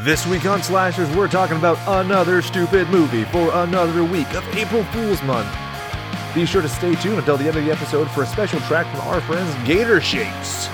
This week on Slashers, we're talking about another stupid movie for another week of April Fool's Month. Be sure to stay tuned until the end of the episode for a special track from our friends Gator Shakes.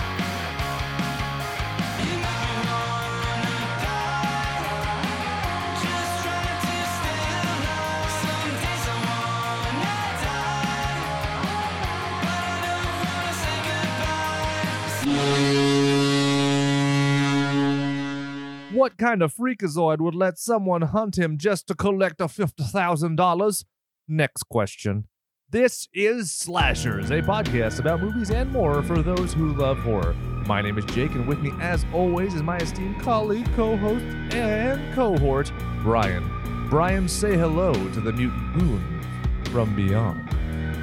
Kind of freakazoid would let someone hunt him just to collect a $50,000? Next question. This is Slashers, a podcast about movies and more for those who love horror. My name is Jake, and with me, as always, is my esteemed colleague, co host, and cohort, Brian. Brian, say hello to the mutant goons from beyond.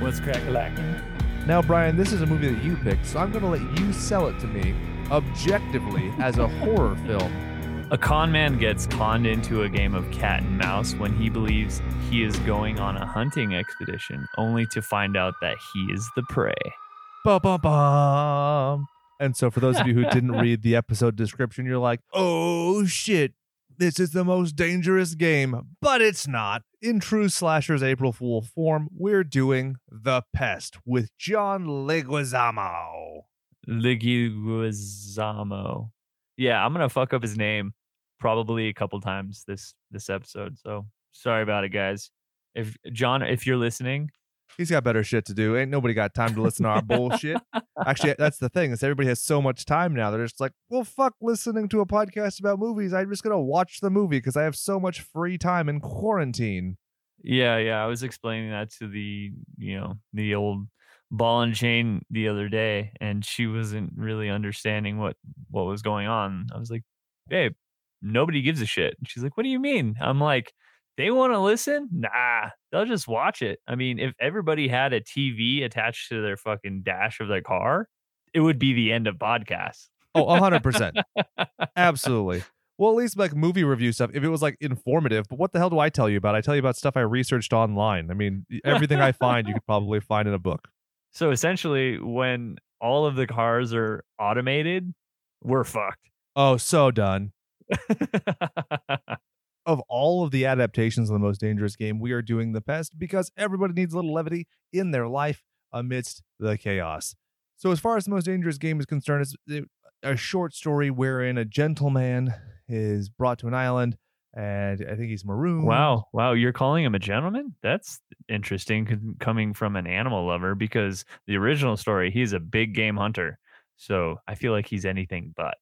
What's crack a? Now, Brian, this is a movie that you picked, so I'm going to let you sell it to me objectively as a horror film. A con man gets conned into a game of cat and mouse when he believes he is going on a hunting expedition, only to find out that he is the prey. Ba ba bum. And so, for those of you who didn't read the episode description, you're like, oh shit, this is the most dangerous game. But it's not. In true Slashers April Fool form, we're doing The Pest with John Leguizamo. Liguizamo. Yeah, I'm gonna fuck up his name probably a couple times this this episode. So sorry about it, guys. If John, if you're listening, He's got better shit to do. Ain't nobody got time to listen to our bullshit. Actually, that's the thing is everybody has so much time now. They're just like, well, fuck listening to a podcast about movies. I'm just gonna watch the movie because I have so much free time in quarantine. yeah, yeah, I was explaining that to the you know the old ball and chain the other day, and she wasn't really understanding what what was going on. I was like, babe, nobody gives a shit. And she's like, what do you mean? I'm like, they want to listen? Nah, they'll just watch it. I mean, if everybody had a TV attached to their fucking dash of their car, it would be the end of podcasts. Oh, 100%. Absolutely. Well, at least like movie review stuff, if it was like informative, but what the hell do I tell you about? I tell you about stuff I researched online. I mean, everything I find, you could probably find in a book. So essentially, when all of the cars are automated, we're fucked. Oh, so done. Of all of the adaptations of the most dangerous game, we are doing the best because everybody needs a little levity in their life amidst the chaos. So, as far as the most dangerous game is concerned, it's a short story wherein a gentleman is brought to an island and I think he's marooned. wow, wow, you're calling him a gentleman? That's interesting coming from an animal lover because the original story, he's a big game hunter. So I feel like he's anything but.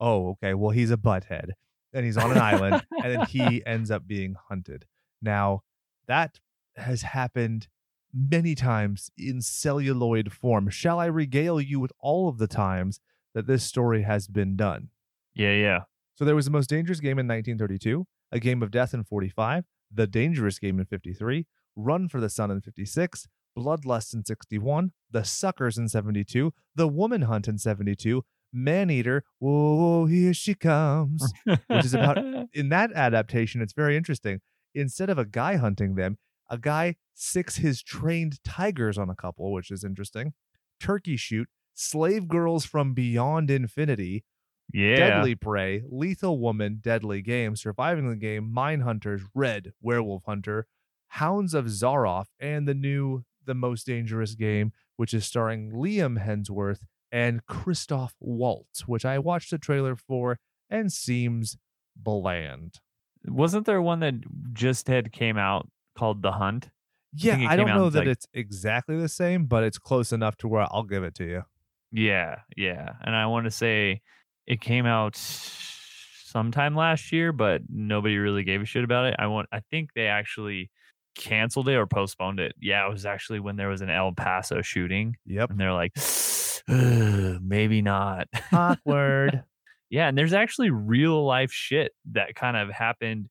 Oh, okay. Well, he's a butthead and he's on an island and then he ends up being hunted. Now, that has happened many times in celluloid form. Shall I regale you with all of the times that this story has been done? Yeah, yeah. So there was the most dangerous game in 1932, a game of death in 45, the dangerous game in 53, Run for the Sun in 56, Bloodlust in 61, The Suckers in 72, The Woman Hunt in 72, Maneater, whoa, here she comes. Which is about- In that adaptation, it's very interesting. Instead of a guy hunting them, a guy sicks his trained tigers on a couple, which is interesting. Turkey shoot, slave girls from beyond infinity, yeah. Deadly Prey, Lethal Woman, Deadly Game, Surviving the Game, Mine Hunters, Red, Werewolf Hunter, Hounds of Zaroff, and the new The Most Dangerous Game, which is starring Liam Hemsworth and Christoph Waltz, which I watched the trailer for and seems bland. Wasn't there one that just had came out called The Hunt? Yeah, it I, don't know that like- it's exactly the same, but it's close enough to where I'll give it to you. Yeah, yeah. And I want to say it came out sometime last year, but nobody really gave a shit about it. I want I think they actually canceled it or postponed it. Yeah, it was actually when there was an El Paso shooting Yep. and they're like "Ugh, maybe not. Awkward. yeah, and there's actually real life shit that kind of happened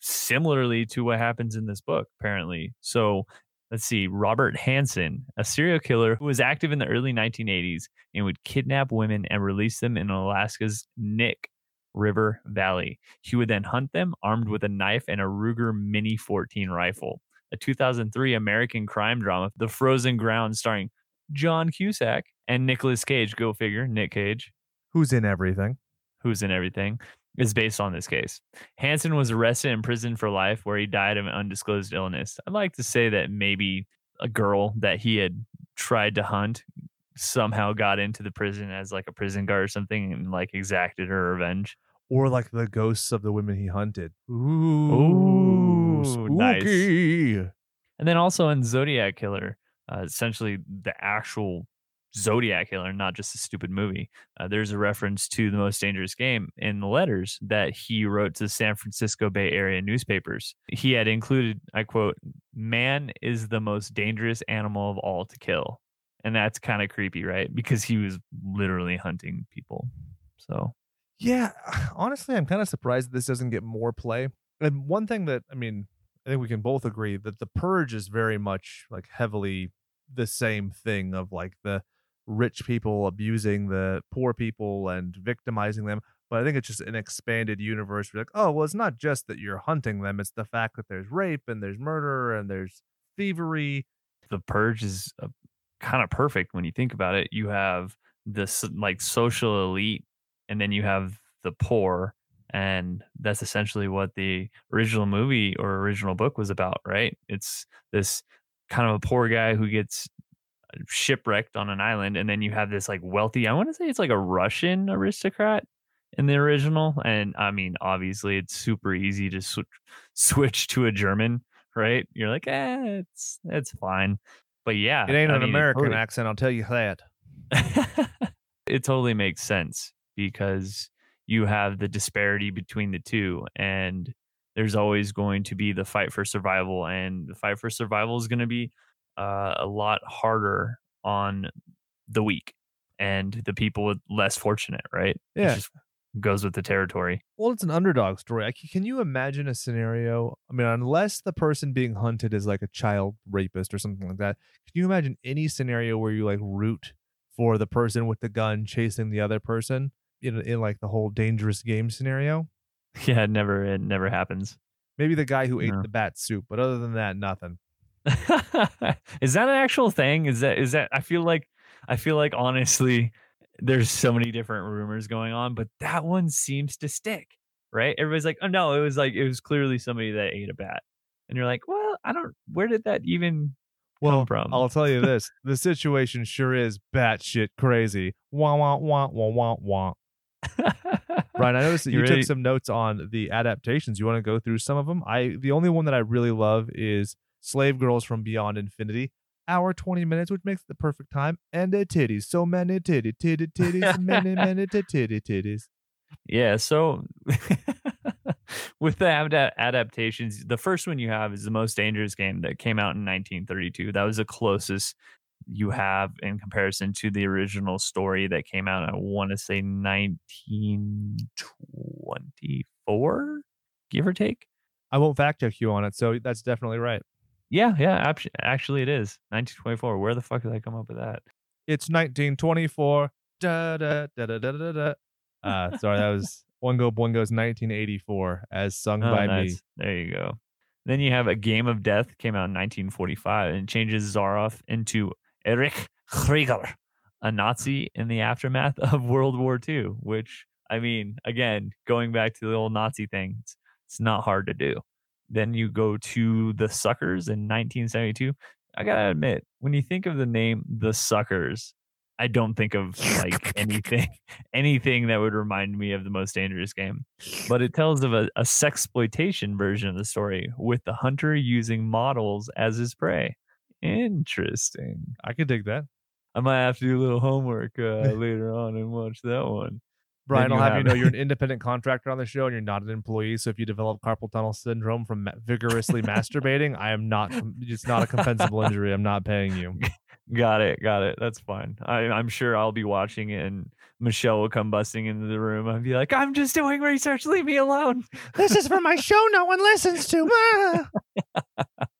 similarly to what happens in this book apparently. So Let's see, Robert Hansen, a serial killer who was active in the early 1980s and would kidnap women and release them in Alaska's Knik River Valley. He would then hunt them armed with a knife and a Ruger Mini 14 rifle. A 2003 American crime drama, The Frozen Ground, starring John Cusack and Nicolas Cage. Go figure, Nick Cage, Who's in everything? who's in everything. is based on this case. Hansen was arrested and imprisoned for life where he died of an undisclosed illness. I'd like to say that maybe a girl that he had tried to hunt somehow got into the prison as like a prison guard or something and like exacted her revenge. Or like the ghosts of the women he hunted. Ooh, nice. spooky. And then also in Zodiac Killer, uh, essentially the actual Zodiac Killer, not just a stupid movie. Uh, there's a reference to the most dangerous game in the letters that he wrote to the San Francisco Bay Area newspapers. He had included, I quote, "Man is the most dangerous animal of all to kill," and that's kind of creepy, right? Because he was literally hunting people. So Yeah, honestly, I'm kind of surprised this doesn't get more play. And one thing that I mean, I think we can both agree that the purge is very much like heavily the same thing of like the rich people abusing the poor people and victimizing them. But I think it's just an expanded universe. We're like, oh, well, it's not just that you're hunting them; it's the fact that there's rape and there's murder and there's thievery. the purge is uh, kind of perfect when you think about it. You have this like social elite, and then you have the poor, and that's essentially what the original movie or original book was about, right? It's this kind of a poor guy who gets shipwrecked on an island, and then you have this like wealthy. I want to say it's like a Russian aristocrat in the original, and I mean, obviously, it's super easy to switch switch to a German, right? You're like, eh, it's it's fine. But yeah, It ain't I an mean, American totally- accent, I'll tell you that. it totally makes sense because you have the disparity between the two and there's always going to be the fight for survival and the fight for survival is going to be uh, a lot harder on the weak and the people with less fortunate right It Yeah. just goes with the territory Well, it's an underdog story. Like, can you imagine a scenario? I mean, unless the person being hunted is like a child rapist or something like that, can you imagine any scenario where you like root for the person with the gun chasing the other person in in like the whole dangerous game scenario? yeah it never it never happens Maybe the guy who ate No. the bat soup, but other than that, nothing. is that an actual thing is that is that i feel like i feel like honestly there's so many different rumors going on but that one seems to stick right everybody's like oh no it was like it was clearly somebody that ate a bat and you're like well i don't where did that even Well, come from I'll tell you this: the situation sure is batshit crazy. Wah wah wah wah wah wah. Brian, I noticed that you, You took some notes on the adaptations. You want to go through some of them? I the only one that I really love is Slave Girls from Beyond Infinity. Hour twenty minutes, which makes it the perfect time, and the titties, so many titty titty titties, many many ti- titty titties. yeah so with the ad- adaptations the first one you have is the most dangerous game that came out in 1932 that was the closest you have in comparison to the original story that came out i want to say 1924 give or take I won't fact check you on it, so that's definitely right. yeah yeah actually it is 1924 where the fuck did i come up with that It's 1924. Da da da da da da da. Uh, sorry, that was Oingo Boingo's 1984, as sung Oh, by me. There you go. Then you have a Game of Death came out in 1945 and changes Zaroff into Erich Krieger, a Nazi in the aftermath of World War II. Which I mean, again, going back to the old Nazi thing, it's, it's not hard to do. Then you go to the Suckers in 1972. I gotta admit, when you think of the name the Suckers, I don't think of like anything anything that would remind me of the most dangerous game but it tells of a, a sexploitation version of the story with the hunter using models as his prey. Interesting. I could dig that. I might have to do a little homework uh, later on and watch that one. Brian, I'll have you know you're an independent contractor on the show and you're not an employee. So if you develop carpal tunnel syndrome from vigorously masturbating, I am not, it's not a compensable injury. I'm not paying you. Got it. Got it. That's fine. I, I'm sure I'll be watching it and Michelle will come busting into the room. I'll be like, I'm just doing research. Leave me alone. This is for my show no one listens to.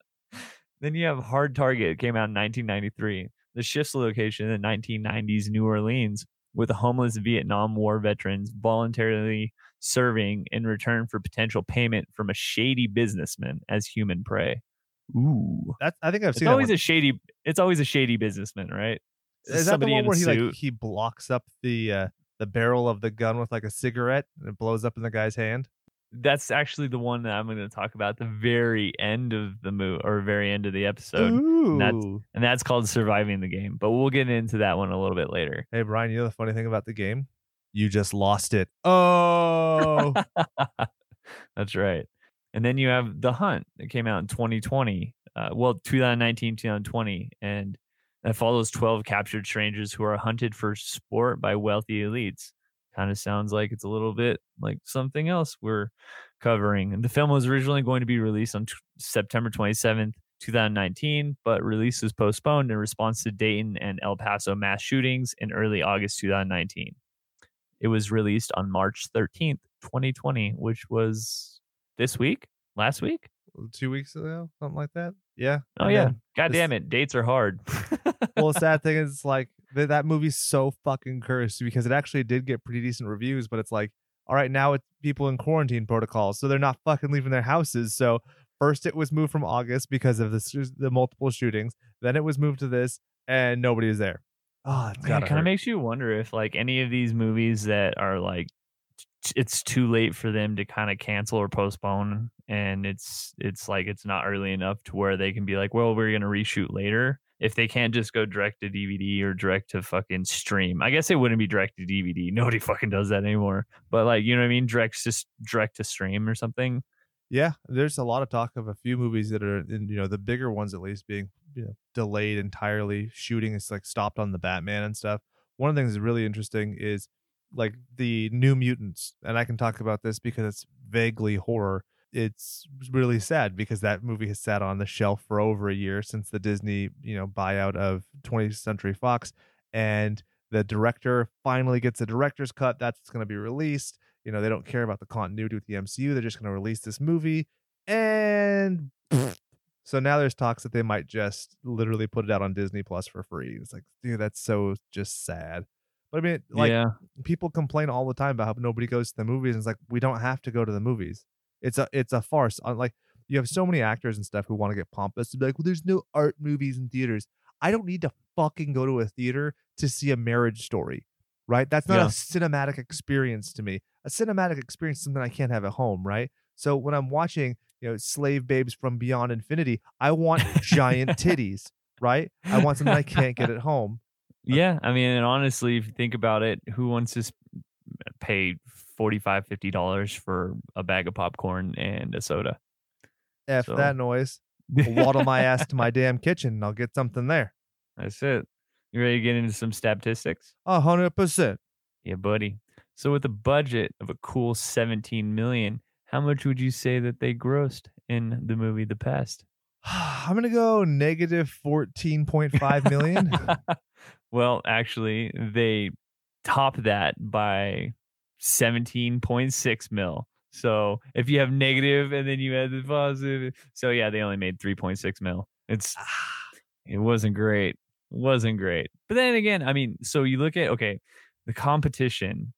Then you have Hard Target, came out in 1993. The shifts location in the 1990s New Orleans with homeless Vietnam War veterans voluntarily serving in return for potential payment from a shady businessman as human prey. Ooh. That's, I think I've It's seen that always a shady it's always a shady businessman, right? Is that the one where he suit. like he blocks up the uh the barrel of the gun with like a cigarette and it blows up in the guy's hand. That's actually the one that I'm going to talk about at the very end of the movie or very end of the episode. Ooh. that's- And that's called Surviving the Game. But we'll get into that one a little bit later. hey Brian, you know the funny thing about the game? You just lost it. Oh, That's right. And then you have The Hunt that came out in 2020. Uh, well, 2019, 2020. And that follows 12 captured strangers who are hunted for sport by wealthy elites. Kind of sounds like it's a little bit like something else we're covering. And the film was originally going to be released on t- September 27th, 2019, but release was postponed in response to Dayton and El Paso mass shootings in early August 2019. It was released on March 13th, 2020, which was this week, last week. two weeks ago, something like that. Yeah. Oh yeah, god damn it, dates are hard. well, the sad thing is, like th- that movie's so fucking cursed because it actually did get pretty decent reviews, but it's like, all right, now it's people in quarantine protocols, so they're not fucking leaving their houses. So first it was moved from August because of the the multiple shootings, then it was moved to this, and nobody is there. Oh, it kind of makes you wonder if like any of these movies that are like t- it's too late for them to kind of cancel or postpone and it's it's like it's not early enough to where they can be like well we're going to reshoot later if they can't just go direct to DVD or direct to fucking stream I guess it wouldn't be direct to DVD nobody fucking does that anymore but like you know what I mean direct just direct to stream or something Yeah, there's a lot of talk of a few movies that are, in, you know, the bigger ones at least being you know, delayed entirely. Shooting is like stopped on the Batman and stuff. One of the things that's really interesting is like the New Mutants, and I can talk about this because it's vaguely horror. It's really sad because that movie has sat on the shelf for over a year since the Disney, you know, buyout of 20th Century Fox, and the director finally gets a director's cut. That's going to be released you know they don't care about the continuity with the MCU. They're just going to release this movie, and so now there's talks that they might just literally put it out on Disney Plus for free. It's like, dude, that's so just sad. But I mean, like yeah people complain all the time about how nobody goes to the movies, and it's like we don't have to go to the movies. It's a it's a farce. Uh, Like you have so many actors and stuff who want to get pompous to be like, well, there's no art movies in theaters. I don't need to fucking go to a theater to see a marriage story, right? That's not Yeah. a cinematic experience to me. A cinematic experience is something I can't have at home, right? So when I'm watching, you know, Slave Babes from Beyond Infinity, I want giant titties, right? I want something I can't get at home. Yeah, I mean, and honestly, if you think about it, who wants to pay 45 50 dollars for a bag of popcorn and a soda? F So- that noise. I'll waddle my ass to my damn kitchen and I'll get something there. That's it. You ready to get into some statistics? A hundred percent. Yeah, buddy. So with a budget of a cool 17 million, how much would you say that they grossed in the movie The Pest? I'm gonna go negative fourteen point five million. well, actually, they top that by 17.6 mil. So if you have negative and then you add the positive, so yeah, they only made 3.6 mil. It's ah. it wasn't great. It wasn't great. But then again, I mean, so you look at okay, the competition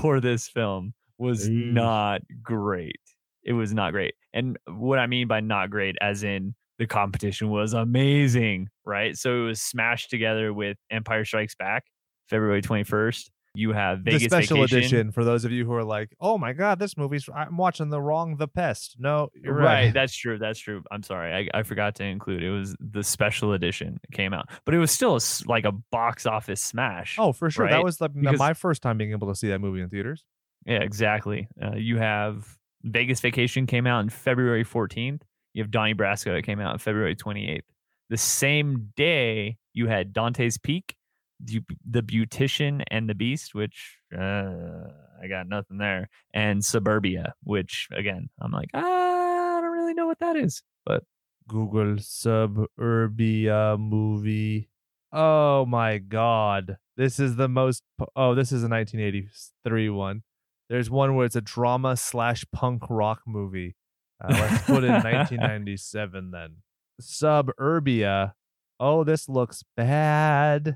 for this film was Eesh. not great. It was not great. And what I mean by not great, as in the competition was amazing, right? So it was smashed together with Empire Strikes Back, February 21st. You have the special Vacation. edition for those of you who are like, oh my god, this movie's I'm watching the wrong The Pest. No, you're right. right. That's true. That's true. I'm sorry. I, I forgot to include it was the special edition that came out, but it was still a like a box office smash. oh, for sure. That was like Because- my first time being able to see that movie in theaters. Yeah, exactly. Uh, you have Vegas Vacation came out on February 14th. You have Donnie Brasco that came out on February 28th. The same day, you had Dante's Peak, the, Beautician and the Beast, which uh, I got nothing there, and Suburbia, which again, I'm like, ah, I don't really know what that is. But Google Suburbia movie. Oh my god. This is the most oh, this is a 1983 one. There's one where it's a drama slash punk rock movie. Uh, let's put in 1997 then. Suburbia. Oh, this looks bad.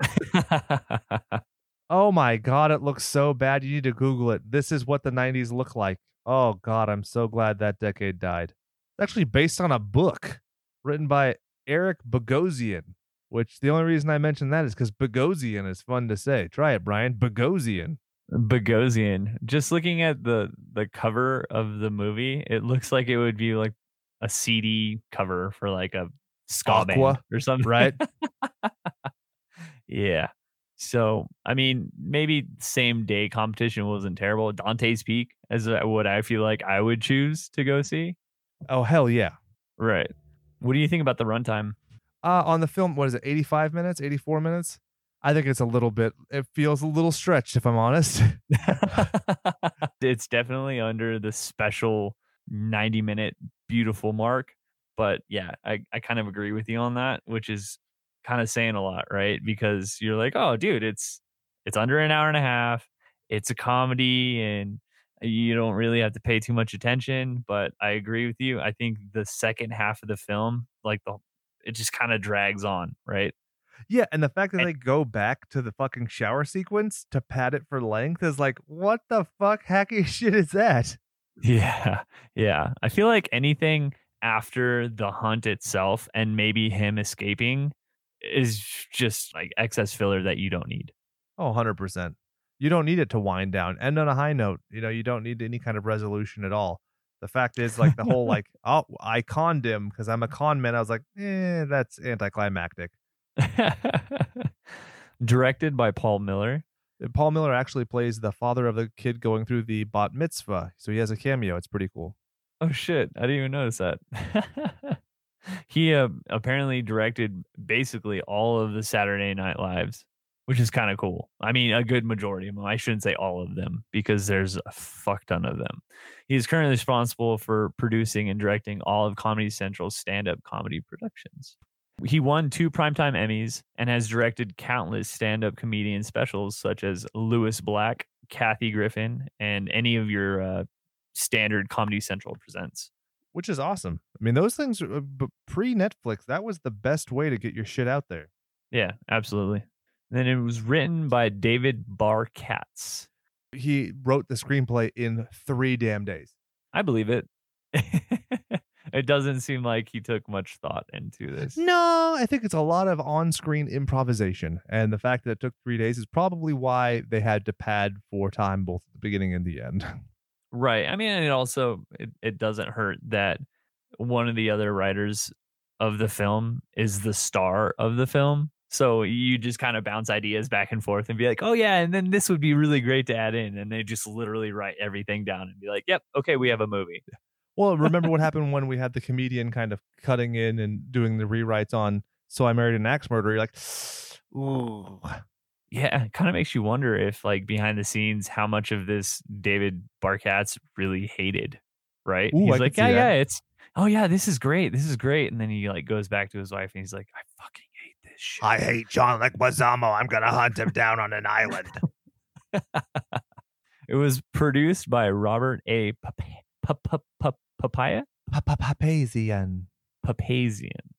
Oh my god, it looks so bad. You need to Google it. This is what the 90s look like. Oh god, I'm so glad that decade died. It's actually based on a book written by Eric Bogosian, which the only reason I mention that is because Bogosian is fun to say. Try it, Brian. Bogosian. Bogosian. Just looking at the the cover of the movie, it looks like it would be like a CD cover for like a ska band or something, right? yeah. So I mean, maybe same day competition wasn't terrible. Dante's Peak is uh, what I feel like I would choose to go see. Oh hell yeah! Right. What do you think about the runtime? Uh, on the film, what is it? Eighty-five minutes? Eighty-four minutes? I think it's a little bit. It feels a little stretched, if I'm honest. it's definitely under the special 90 minute beautiful mark. But yeah, I, I kind of agree with you on that, which is kind of saying a lot, right? Because you're like, oh, dude, it's it's under an hour and a half. It's a comedy, and you don't really have to pay too much attention. But I agree with you. I think the second half of the film, like the, it just kind of drags on, right? yeah, and the fact that And- they go back to the fucking shower sequence to pad it for length is like, what the fuck hacky shit is that? Yeah, yeah. I feel like anything after the hunt itself and maybe him escaping is just like excess filler that you don't need. Oh, 100%. You don't need it to wind down. End on a high note. You know, you don't need any kind of resolution at all. The fact is, like, the whole, like, oh, I conned him because I'm a con man. I was like, eh, that's anticlimactic. Directed by Paul Miller. Uh, Paul Miller actually plays the father of the kid going through the bat mitzvah. So he has a cameo. It's pretty cool. Oh shit, I didn't even notice that. he uh, apparently directed basically all of the Saturday Night Lives, which is kind of cool. I mean, a good majority of them. I shouldn't say all of them because there's a fuck ton of them. He is currently responsible for producing and directing all of Comedy Central's stand-up comedy productions. He won two Primetime Emmys and has directed countless stand-up comedian specials such as Lewis Black, Kathy Griffin, and any of your uh, standard Comedy Central presents. which is awesome. I mean, those things uh, pre Netflix, that was the best way to get your shit out there. Yeah, absolutely. And then it was written by David Barr Katz. He wrote the screenplay in three damn days. I believe it. it doesn't seem like he took much thought into this. No, I think it's a lot of on screen improvisation. And the fact that it took three days is probably why they had to pad for time both at the beginning and the end. Right. I mean, it also it, it doesn't hurt that one of the other writers of the film is the star of the film. So you just kind of bounce ideas back and forth and be like, oh yeah, and then this would be really great to add in. And they just literally write everything down and be like, Yep, okay, we have a movie. Well, remember what happened when we had the comedian kind of cutting in and doing the rewrites on So I Married an Axe Murderer? You're like, ooh. Yeah, it kind of makes you wonder if, like, behind the scenes, how much of this David Barr Katz really hated, right? Ooh, he's could like, yeah, yeah, it's, oh yeah, this is great, this is great, and then he like goes back to his wife and he's like, I fucking hate this shit. I hate John Leguizamo. I'm going to hunt him down on an island. it was produced by Robert A. Papazian. Papazian.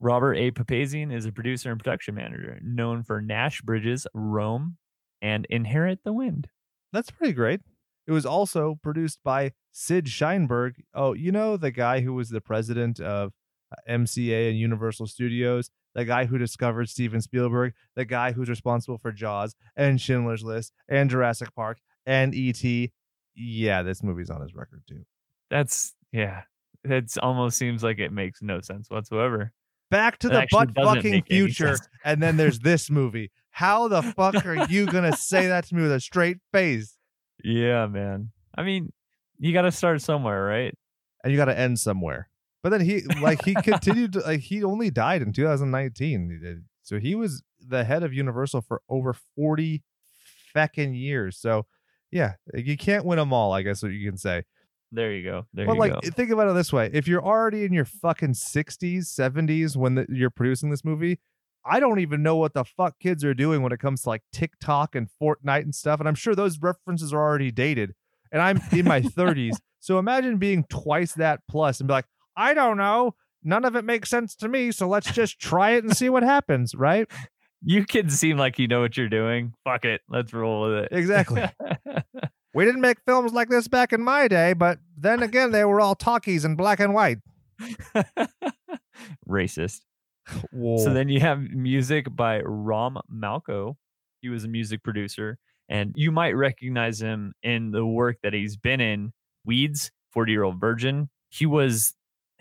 Robert A. Papazian is a producer and production manager known for Nash Bridges, Rome, and Inherit the Wind. That's pretty great. It was also produced by Sid Sheinberg. Oh, you know the guy who was the president of uh, MCA and Universal Studios, the guy who discovered Steven Spielberg, the guy who's responsible for Jaws and Schindler's List and Jurassic Park and E.T. Yeah, this movie's on his record too. That's yeah. It almost seems like it makes no sense whatsoever. Back to It the butt fucking future, and then there's this movie. How the fuck are you gonna say that to me with a straight face? Yeah, man. I mean, you got to start somewhere, right? and you got to end somewhere. But then he like he continued to, like he only died in 2019. So he was the head of Universal for over 40 feckin' years. So yeah, you can't win them all, I guess what you can say. There you go. There but you like go. think about it this way. If you're already in your fucking 60s, 70s when the, you're producing this movie, I don't even know what the fuck kids are doing when it comes to like TikTok and Fortnite and stuff. And I'm sure those references are already dated. And I'm in my 30s. So imagine being twice that plus and be like, I don't know. None of it makes sense to me. So let's just try it and see what happens. Right? You kids seem like you know what you're doing. Fuck it. Let's roll with it. Exactly. We didn't make films like this back in my day, but then again, they were all talkies in black and white. Racist. Whoa. So then you have music by Ron Malco. He was a music producer And you might recognize him in the work that he's been in Weeds, 40 Year Old Virgin. He was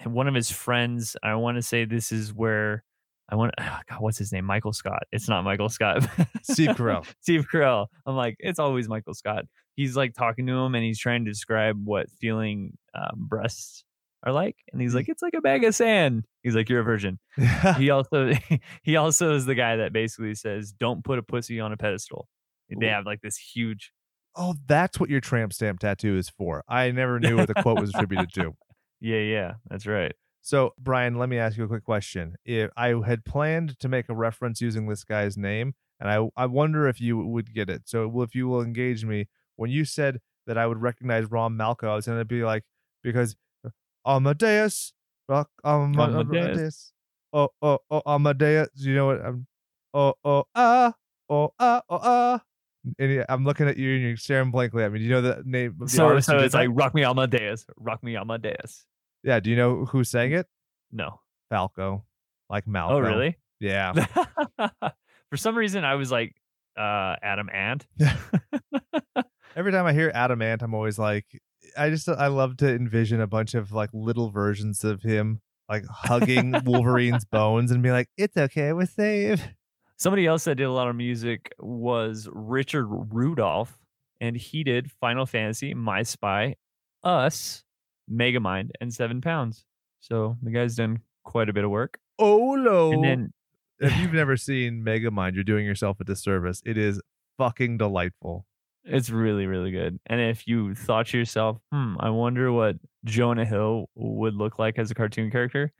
one of his friends. I want to say this is where I want, oh God, what's his name? Michael Scott. It's not Michael Scott. Steve Carell. Steve Carell. I'm like, it's always Michael Scott. He's like talking to him and he's trying to describe what feeling um, breasts are like. And he's like, it's like a bag of sand. He's like, you're a virgin. he also he also is the guy that basically says, don't put a pussy on a pedestal. They Ooh. have like this huge. oh, that's what your tramp stamp tattoo is for. I never knew what the quote was attributed to. Yeah, yeah, that's right. So, Brian, let me ask you a quick question. If I had planned to make a reference using this guy's name, and I I wonder if you would get it. So, if you will engage me when you said that I would recognize Ron Malco, I was going to be like because uh, Amadeus, rock Ama- Amadeus. Amadeus, oh oh oh Amadeus. You know what? I'm oh oh ah oh ah oh ah. And I'm looking at you and you're staring blankly at me. Do you know the name of the So, artist? so it's like Rock Me Amadeus, Rock Me Amadeus. yeah. Do you know who sang it? No. Falco, like Malco. Oh, really? Yeah. For some reason, I was like uh, Adam Ant. Every time I hear Adam Ant, I'm always like, I just I love to envision a bunch of like little versions of him like hugging Wolverine's bones and be like, "It's okay, we're safe." Somebody else that did a lot of music was Richard Rudolph, and he did Final Fantasy, My Spy, Us, Megamind, and Seven Pounds. So the guy's done quite a bit of work. Oh no! And then if you've never seen Megamind, you're doing yourself a disservice. It is fucking delightful. It's really, really good. And if you thought to yourself, hmm, I wonder what Jonah Hill would look like as a cartoon character.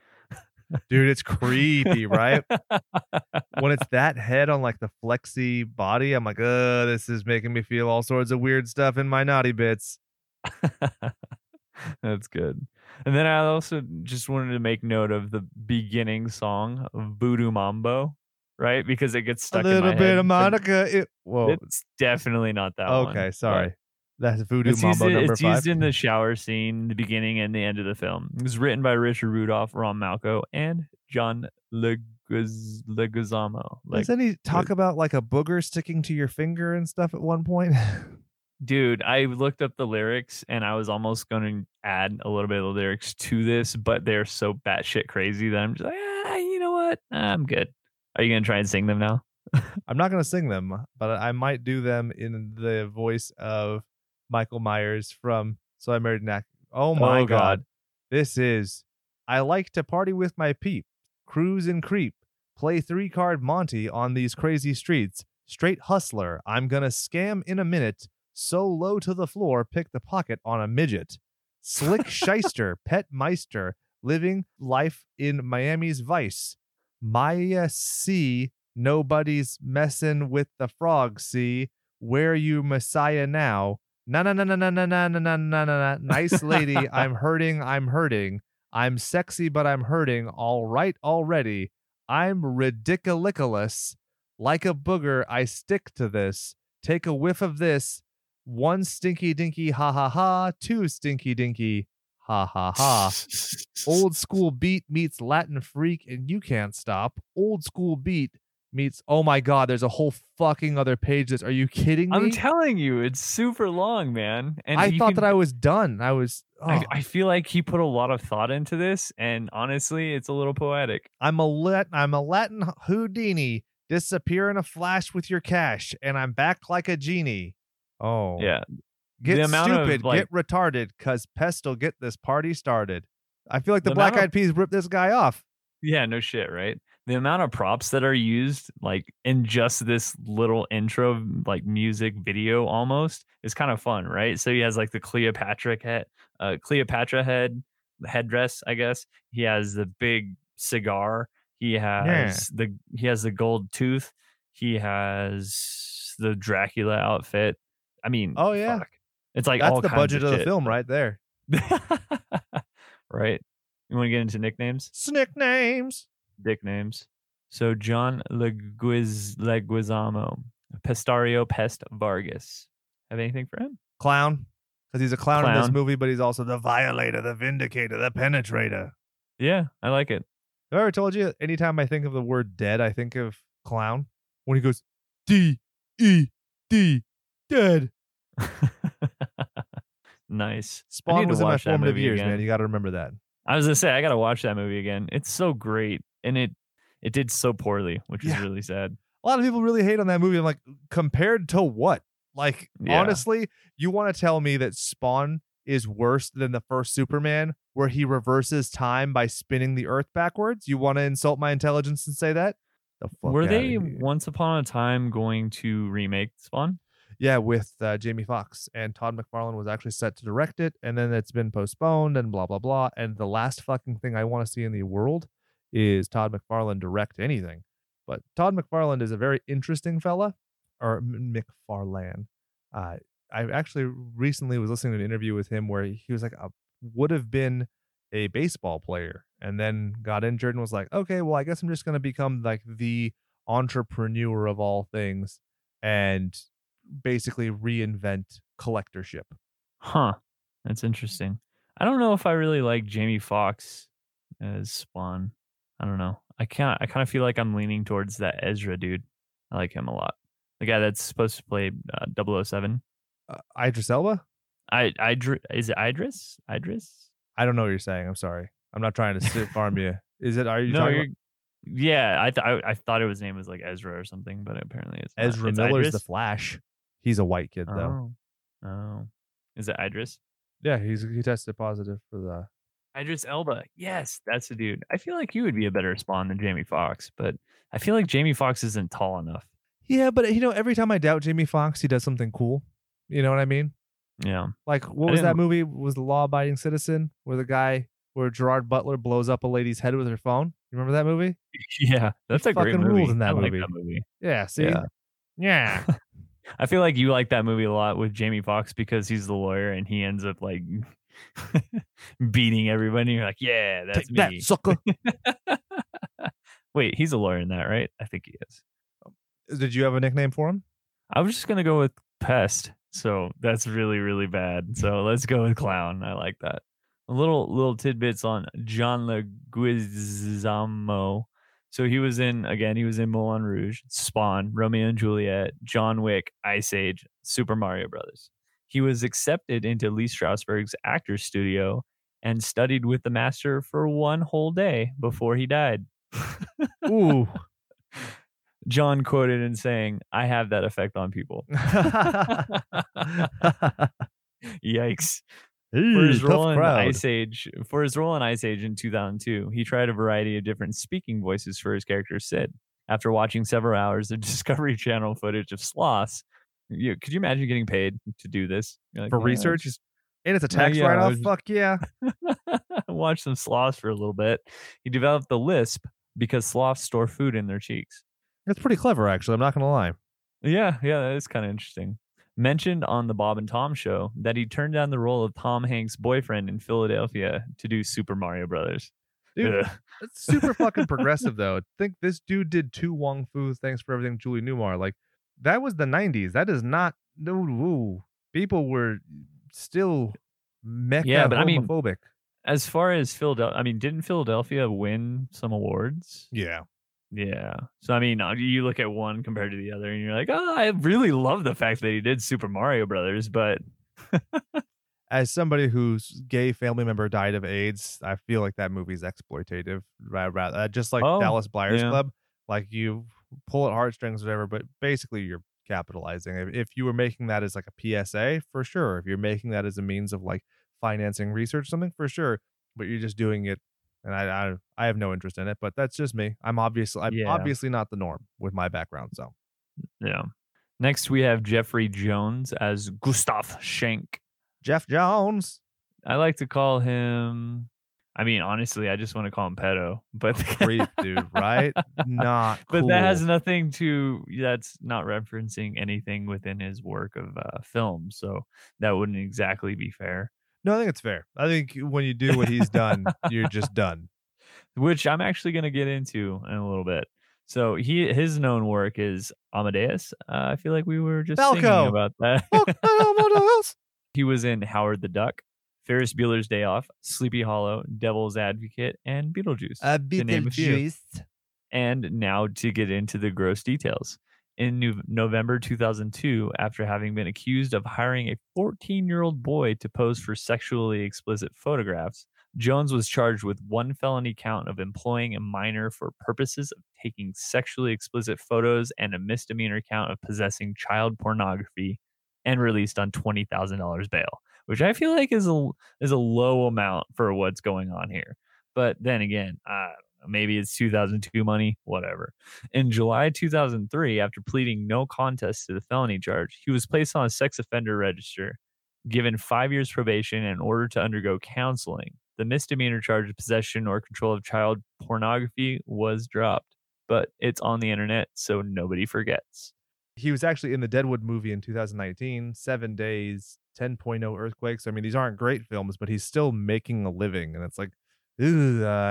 Dude, it's creepy, right? when it's that head on like the flexy body, I'm like, uh, this is making me feel all sorts of weird stuff in my naughty bits. That's good. And then I also just wanted to make note of the beginning song of Voodoo Mambo, right? Because it gets stuck a little bit head, of Monica. It, whoa. It's definitely not that one. okay, but sorry. That's Voodoo It's used, Mambo in, number it's five. used in the shower scene, the beginning and the end of the film. It was written by Richard Rudolph, Ron Malco, and John Leguz- Leguizamo. Like, Doesn't he talk about like a booger sticking to your finger and stuff at one point? dude, I looked up the lyrics and I was almost going to add a little bit of the lyrics to this, but they're so batshit crazy that I'm just like, ah, you know what? I'm good. Are you gonna try and sing them now? I'm not going to sing them, but I might do them in the voice of Michael Myers from So I Married an Oh my Oh, God. God. This is I like to party with my peep, cruise and creep, play three card Monty on these crazy streets. Straight hustler, I'm going to scam in a minute. So low to the floor, pick the pocket on a midget. Slick shyster, pet meister, living life in Miami's vice. Maya C, nobody's messing with the frog, see. Where you messiah now? Na na na na na na na na na na na. Nice lady, I'm hurting, I'm hurting. I'm sexy, but I'm hurting. All right already. I'm ridiculous. Like a booger, I stick to this. Take a whiff of this. One stinky dinky ha ha ha. Two stinky dinky ha ha ha. Old school beat meets Latin freak, and you can't stop. Old school beat meets. Oh my god, there's a whole fucking other page. This. Are you kidding me? I'm telling you, it's super long, man. And I thought can- that I was done. I was. Oh, I, I feel like he put a lot of thought into this, and honestly, it's a little poetic. I'm a lat. I'm a Latin Houdini. Disappear in a flash with your cash, and I'm back like a genie. Oh Yeah, Get amount of, stupid, like- get retarded, cause Pest'll get this party started. I feel like the, The Black of- Eyed Peas ripped this guy off. yeah, no shit, right? The amount of props that are used, like in just this little intro, like music video, almost is kind of fun, right? So he has like the Cleopatra head, uh, Cleopatra head headdress, I guess. He has the big cigar. He has the he has the gold tooth. He has the Dracula outfit. I mean, Oh, yeah. fuck. It's like That's the budget of, the film right there. right. You want to get into nicknames? Snick names. Dick names. So John Leguiz Leguizamo, Pestario Pest Vargas. Have anything for him? Clown. Because he's a clown, in this movie, but he's also the violator, the vindicator, the penetrator. Yeah, I like it. Have I ever told you? Anytime I think of the word dead, I think of clown. When he goes D E D dead. nice. Spawn to was in my formative years, again. man. You got to remember that. I was gonna say I gotta watch that movie again. It's so great, and it it did so poorly, which is really sad. A lot of people really hate on that movie. I'm like, compared to what? Like, Yeah. honestly, you want to tell me that Spawn is worse than the first Superman, where he reverses time by spinning the Earth backwards? You want to insult my intelligence and say that? The fuck Were they once upon a time going to remake Spawn? Yeah, with uh, Jamie Foxx and Todd McFarlane was actually set to direct it, and then it's been postponed and blah blah blah. And the last fucking thing I want to see in the world is Todd McFarlane direct anything. But Todd McFarlane is a very interesting fella, or McFarlane. Uh, I actually recently was listening to an interview with him where he was like, a, would have been a baseball player, and then got injured and was like, okay, well, I guess I'm just gonna become like the entrepreneur of all things, and basically reinvent collectorship. Huh. That's interesting. I don't know if I really like Jamie Foxx as Spawn. I don't know. I can't. I kind of feel like I'm leaning towards that Ezra dude. I like him a lot. The guy that's supposed to play uh, 007. Uh, Idris Elba? I Idris is it Idris? Idris? I don't know what you're saying. I'm sorry. I'm not trying to sit farm you. Is it? Are you no, talking yeah. I, th- I I thought it was name was like Ezra or something, but apparently it's not. Ezra It's Miller's Idris? the Flash? He's a white kid though. Oh. oh, is it Idris? Yeah, he's he tested positive for the. Idris Elba. Yes, that's the dude. I feel like he would be a better Spawn than Jamie Foxx, but I feel like Jamie Foxx isn't tall enough. Yeah, but you know, every time I doubt Jamie Foxx, he does something cool. You know what I mean? Yeah. Like what I was that movie? Was the Law Abiding Citizen where the guy where Gerard Butler blows up a lady's head with her phone? You remember that movie? Yeah, that's a great fucking movie. ruled in that I like movie. that movie. Yeah. See. Yeah. Yeah. I feel like you like that movie a lot with Jamie Foxx because he's the lawyer and he ends up like beating everybody. You're like, yeah, that's Take that, me. sucker. Wait, he's a lawyer in that, right? I think he is. Uh, did you have a nickname for him? I was just gonna go with pest. So that's really, really bad. So let's go with clown. I like that. A little little tidbits on John Leguizamo. So he was in again, he was in Moulin Rouge, Spawn, Romeo and Juliet, John Wick, Ice Age, Super Mario Brothers. He was accepted into Lee Strasberg's actor's studio and studied with the master for one whole day before he died. Ooh. John quoted in saying, I have that effect on people. Yikes. For his role in crowd. Ice Age, for his role in Ice Age in 2002, he tried a variety of different speaking voices for his character Sid. After watching several hours of Discovery Channel footage of sloths, you, could you imagine getting paid to do this like, for "Yeah, research, just and it's a tax yeah, write-off. was- Fuck yeah! watch some sloths for a little bit. He developed the lisp because sloths store food in their cheeks. That's pretty clever, actually. I'm not gonna lie. Yeah, yeah, that is kind of interesting. Mentioned on the Bob and Tom show that he turned down the role of Tom Hanks' boyfriend in Philadelphia to do Super Mario Brothers. Dude, Ugh. It's super fucking progressive though. Think this dude did To Wong Foo. Thanks for everything, Julie Newmar. Like that was the '90s. That is not no. Woo. People were still mecha Yeah, but I mean- homophobic. As far as Philadelphia, I mean, didn't Philadelphia win some awards? yeah, Yeah. So I mean, uh, you look at one compared to the other, and you're like, oh, I really love the fact that he did Super Mario Brothers, but as somebody whose gay family member died of AIDS, I feel like that movie's exploitative. Ra- ra- uh, just like Oh, Dallas Buyers yeah. Club, like you pull at heartstrings, whatever. But basically, you're capitalizing. If, if you were making that as like a PSA, for sure. If you're making that as a means of like financing research, or something for sure. But you're just doing it, and I I, I have no interest in it. But that's just me. I'm obviously I'm Yeah. obviously not the norm with my background. So yeah. Next, we have Jeffrey Jones as Gustav Schenk. Jeff Jones, I like to call him. I mean, honestly, I just want to call him pedo, but creep dude, right? Not but that has nothing to. That's not referencing anything within his work of uh, film, so that wouldn't exactly be fair. No, I think it's fair. I think when you do what he's done, you're just done. Which I'm actually going to get into in a little bit. So he his known work is Amadeus. Uh, I feel like we were just singing about that. He was in Howard the Duck, Ferris Bueller's Day Off, Sleepy Hollow, Devil's Advocate, and Beetlejuice. A to name a few. Beetlejuice. And now to get into the gross details. In November 2002 after having been accused of hiring a 14 year old boy to pose for sexually explicit photographs. Jones was charged with one felony count of employing a minor for purposes of taking sexually explicit photos and a misdemeanor count of possessing child pornography and released on $20,000 bail, which I feel like is a is a low amount for what's going on here. But then again, I maybe it's 2002 money, whatever. In July 2003, after pleading no contest to the felony charge, he was placed on a sex offender register, given five years probation, in order to undergo counseling. The misdemeanor charge of possession or control of child pornography was dropped, but it's on the internet, so nobody forgets. He was actually in the Deadwood movie in 2019, Seven Days, 10.0 Earthquakes. I mean, these aren't great films, but he's still making a living. And it's like, I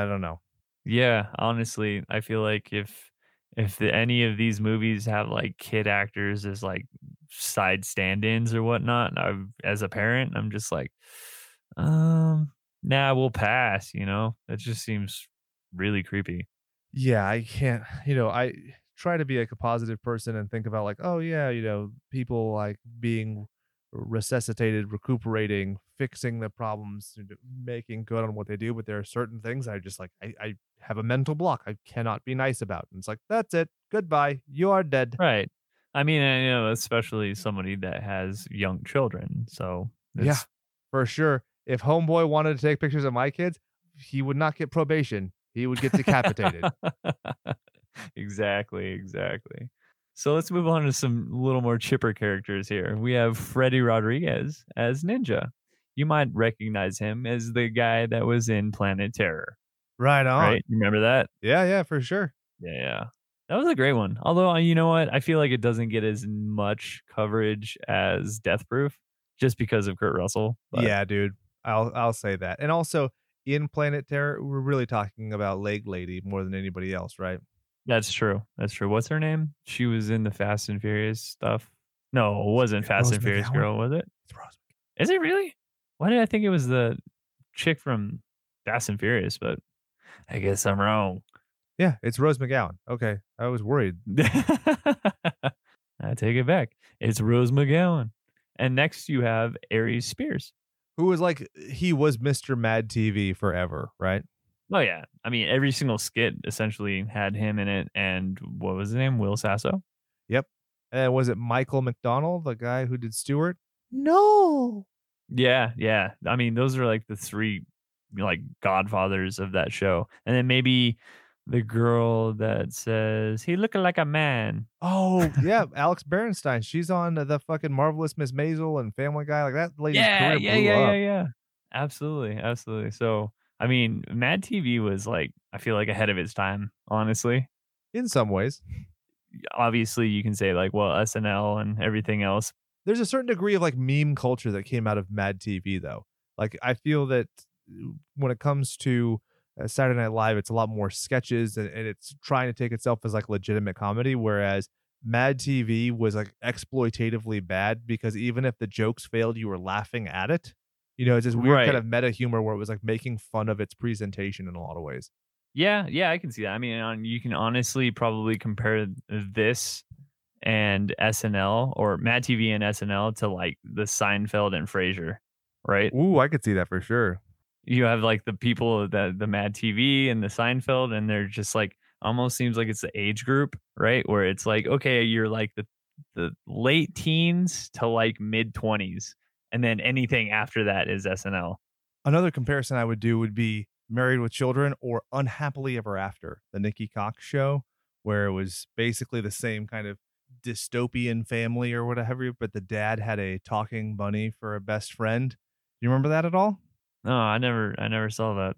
don't know. Yeah, honestly, I feel like if if the, any of these movies have like kid actors as like side stand-ins or whatnot, I, as a parent, I'm just like, um, nah, we'll pass. You know, that just seems really creepy. Yeah, I can't, you know, I try to be like a positive person and think about like, oh yeah, you know, people like being resuscitated, recuperating, fixing the problems, making good on what they do. But there are certain things I just like, I, I have a mental block I cannot be nice about. And it's like, that's it. Goodbye. You are dead. Right. I mean, you know, especially somebody that has young children. So, yeah, for sure. If Homeboy wanted to take pictures of my kids, he would not get probation. He would get decapitated. exactly. Exactly. So let's move on to some little more chipper characters here. We have Freddy Rodriguez as Ninja. You might recognize him as the guy that was in Planet Terror. Right on. Right? You remember that? Yeah, yeah, for sure. Yeah, yeah. That was a great one. Although, you know what? I feel like it doesn't get as much coverage as Death Proof just because of Kurt Russell. But. Yeah, dude. I'll I'll say that. And also in Planet Terror, we're really talking about Leg Lady more than anybody else, right? That's true. That's true. What's her name? She was in the Fast and Furious stuff. No, it wasn't Fast Rose and Furious McGowan. girl, was it? It's Rose. Is it really? Why did I think it was the chick from Fast and Furious? But I guess I'm wrong. Yeah, it's Rose McGowan. Okay, I was worried. I take it back. It's Rose McGowan. And next you have Aries Spears, who was like he was Mr. Mad TV forever, right? Oh yeah, I mean every single skit essentially had him in it, and what was his name? Will Sasso. Yep. And was it Michael McDonald, the guy who did Stewart? No. Yeah, yeah. I mean, those are like the three like godfathers of that show, and then maybe the girl that says he looking like a man. Oh yeah, Alex Berenstein. She's on the fucking marvelous Miss Maisel and Family Guy. Like that lady. Yeah, yeah, yeah, up. yeah, yeah. Absolutely, absolutely. So I mean, Mad TV was like I feel like ahead of its time, honestly. In some ways. Obviously, you can say like, well, SNL and everything else. There's a certain degree of like meme culture that came out of Mad TV though. Like I feel that when it comes to uh, Saturday Night Live, it's a lot more sketches and, and it's trying to take itself as like legitimate comedy, whereas Mad TV was like exploitatively bad because even if the jokes failed, you were laughing at it. You know, it's this weird right. kind of meta humor where it was like making fun of its presentation in a lot of ways. Yeah, yeah, I can see that. I mean, you can honestly probably compare this and SNL or Mad TV and SNL to like the Seinfeld and Frasier, right? Ooh, I could see that for sure. You have like the people that the Mad TV and the Seinfeld, and they're just like almost seems like it's the age group, right? Where it's like, okay, you're like the the late teens to like mid twenties, and then anything after that is SNL. Another comparison I would do would be Married with Children or Unhappily Ever After, the Nikki Cox show, where it was basically the same kind of dystopian family or whatever, but the dad had a talking bunny for a best friend. Do you remember that at all? No, I never I never saw that.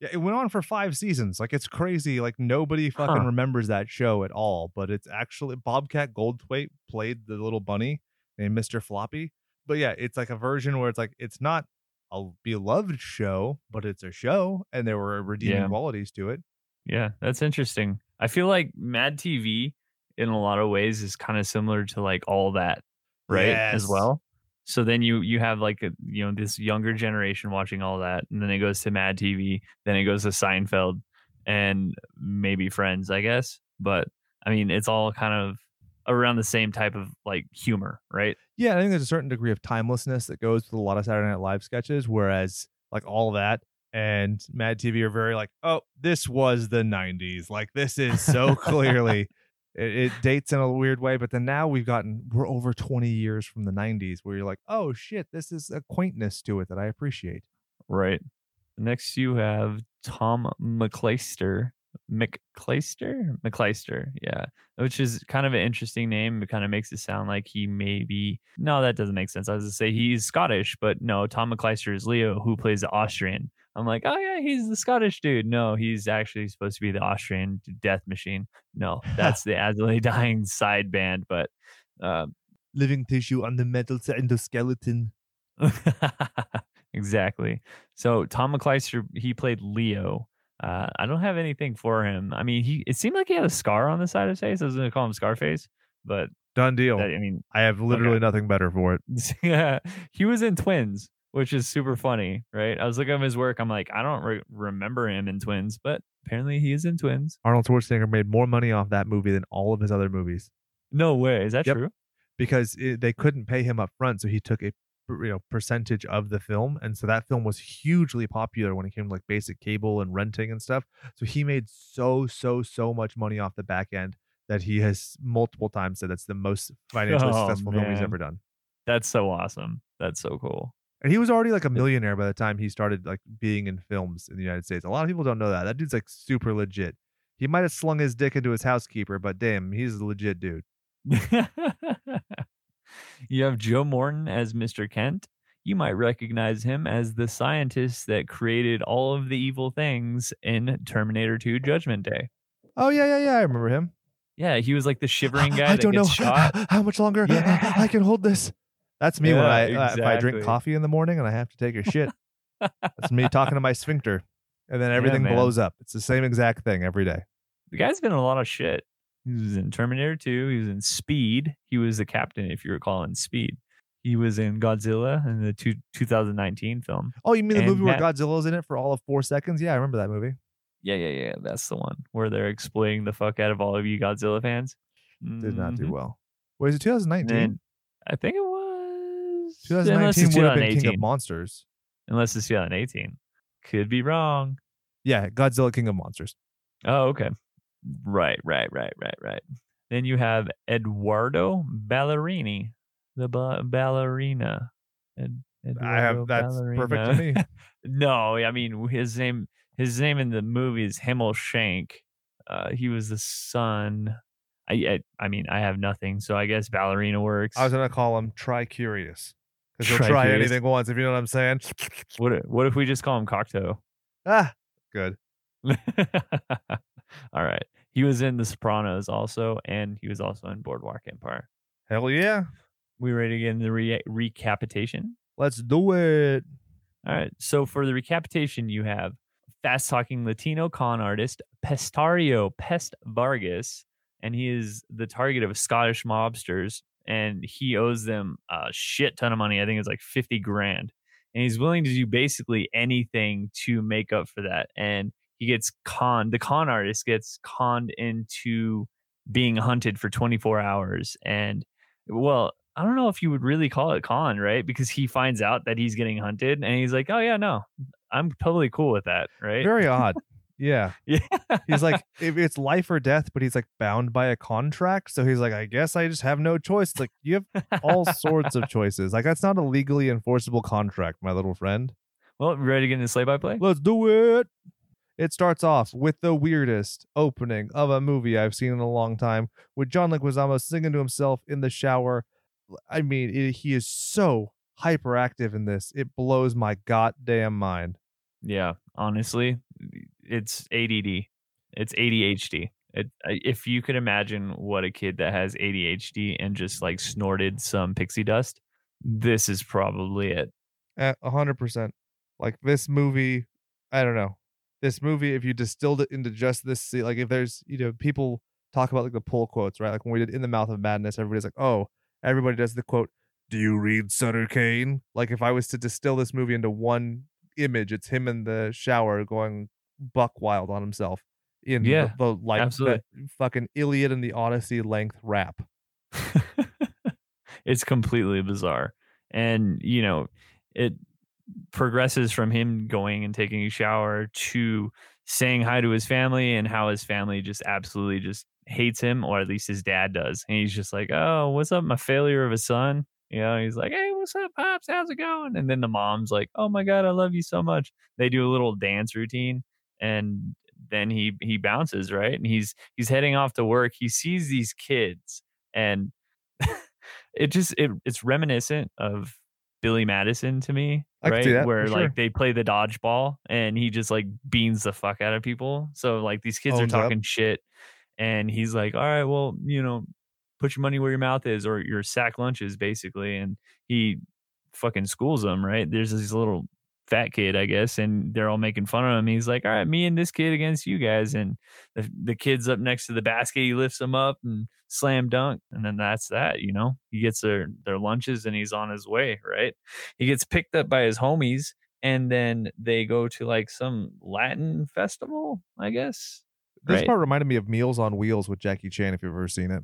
Yeah, it went on for five seasons. Like it's crazy. Like nobody fucking huh. remembers that show at all. But it's actually Bobcat Goldthwait played the little bunny named Mr. Floppy but yeah, it's like a version where it's like it's not a beloved show, but it's a show, and there were redeeming yeah. qualities to it. Yeah, that's interesting. I feel like Mad TV in a lot of ways is kind of similar to like all that, right? Yes. As well. So then you you have like a you know this younger generation watching all that, and then it goes to Mad TV, then it goes to Seinfeld, and maybe Friends, I guess. But I mean, it's all kind of around the same type of like humor, right? Yeah, I think there's a certain degree of timelessness that goes with a lot of Saturday Night Live sketches, whereas like all that and Mad TV are very like, oh, this was the '90s. Like this is so clearly. It, it dates in a weird way, but then now we've gotten we're over 20 years from the 90s where you're like, oh shit, this is a quaintness to it that I appreciate. Right. Next, you have Tom McCleister. McCleister? McCleister, yeah. Which is kind of an interesting name. It kind of makes it sound like he may be. No, that doesn't make sense. I was to say he's Scottish, but no, Tom McCleister is Leo, who plays the Austrian. I'm like, oh yeah, he's the Scottish dude. No, he's actually supposed to be the Austrian death machine. No, that's the Lay Dying side band, but uh, living tissue on the metal endoskeleton. exactly. So Tom McCleister, he played Leo. Uh, I don't have anything for him. I mean, he it seemed like he had a scar on the side of his face. I was going to call him Scarface, but done deal. That, I mean, I have literally okay. nothing better for it. yeah, he was in Twins, which is super funny, right? I was looking at his work. I'm like, I don't re- remember him in Twins, but apparently he is in Twins. Arnold Schwarzenegger made more money off that movie than all of his other movies. No way. Is that yep. true? Because it, they couldn't pay him up front, so he took a you know percentage of the film and so that film was hugely popular when it came to like basic cable and renting and stuff so he made so so so much money off the back end that he has multiple times said that's the most financially oh, successful man. film he's ever done. That's so awesome. That's so cool. And he was already like a millionaire by the time he started like being in films in the united states. A lot of people don't know that. That dude's like super legit. He might have slung his dick into his housekeeper but damn he's a legit dude you have Joe Morton as Mr. Kent. You might recognize him as the scientist that created all of the evil things in Terminator 2 Judgment Day. Oh, yeah, yeah, yeah. I remember him. Yeah, he was like the shivering guy. I don't know shot. how much longer yeah. I can hold this. That's me yeah, when I exactly. uh, if I drink coffee in the morning and I have to take a shit. That's me talking to my sphincter, and then everything yeah, blows up. It's the same exact thing every day. The guy's been in a lot of shit. He was in Terminator 2. He was in Speed. He was the captain, if you recall, in Speed. He was in Godzilla in the two, 2019 film. Oh, you mean the and movie where Godzilla's in it for all of four seconds? Yeah, I remember that movie. Yeah, yeah, yeah. That's the one where they're exploiting the fuck out of all of you Godzilla fans. Did not do mm-hmm. well. Wait, is it 2019? I think it was 2019 would have been King of Monsters. Unless it's 2018. Could be wrong. Yeah, Godzilla King of Monsters. Oh, okay. Right, right, right, right, right. Then you have Edoardo Ballerini, the ba- ballerina. Ed, I have that's ballerina. perfect to me. no, I mean his name. His name in the movie is Himmel Shank. Uh, he was the son. I, I, I mean I have nothing, so I guess ballerina works. I was gonna call him Try Curious because he'll try anything once. If you know what I'm saying. What what if we just call him Cocteau? Ah, good. All right. He was in The Sopranos also, and he was also in Boardwalk Empire. Hell yeah. We ready to get into the re- recapitation? Let's do it. All right. So for the recapitation, you have fast talking Latino con artist Pestario Pest Vargas, and he is the target of Scottish mobsters, and he owes them a shit ton of money. I think it's like 50 grand. And he's willing to do basically anything to make up for that. And he gets conned. The con artist gets conned into being hunted for 24 hours. And well, I don't know if you would really call it con, right? Because he finds out that he's getting hunted and he's like, oh, yeah, no, I'm totally cool with that, right? Very odd. Yeah. Yeah. he's like, if it's life or death, but he's like bound by a contract. So he's like, I guess I just have no choice. It's like, you have all sorts of choices. Like, that's not a legally enforceable contract, my little friend. Well, ready to get into play by play? Let's do it. It starts off with the weirdest opening of a movie I've seen in a long time, with John Leguizamo singing to himself in the shower. I mean, it, he is so hyperactive in this; it blows my goddamn mind. Yeah, honestly, it's ADD, it's ADHD. It, if you could imagine what a kid that has ADHD and just like snorted some pixie dust, this is probably it. A hundred percent. Like this movie, I don't know this movie, if you distilled it into just this, like if there's, you know, people talk about like the pull quotes, right? Like when we did In the Mouth of Madness, everybody's like, oh, everybody does the quote, do you read Sutter Kane? Like if I was to distill this movie into one image, it's him in the shower going buck wild on himself in yeah, the, the like absolutely. fucking Iliad and the Odyssey length rap. it's completely bizarre. And, you know, it progresses from him going and taking a shower to saying hi to his family and how his family just absolutely just hates him, or at least his dad does. And he's just like, Oh, what's up, my failure of a son? You know, he's like, Hey, what's up, Pops? How's it going? And then the mom's like, Oh my God, I love you so much. They do a little dance routine and then he he bounces, right? And he's he's heading off to work. He sees these kids and it just it, it's reminiscent of Billy Madison to me, I right? Where like sure. they play the dodgeball and he just like beans the fuck out of people. So like these kids Owns are up. talking shit and he's like, All right, well, you know, put your money where your mouth is or your sack lunches basically. And he fucking schools them, right? There's these little fat kid, I guess, and they're all making fun of him. He's like, All right, me and this kid against you guys. And the, the kid's up next to the basket, he lifts him up and slam dunk. And then that's that, you know. He gets their their lunches and he's on his way, right? He gets picked up by his homies and then they go to like some Latin festival, I guess. This right? part reminded me of Meals on Wheels with Jackie Chan. If you've ever seen it,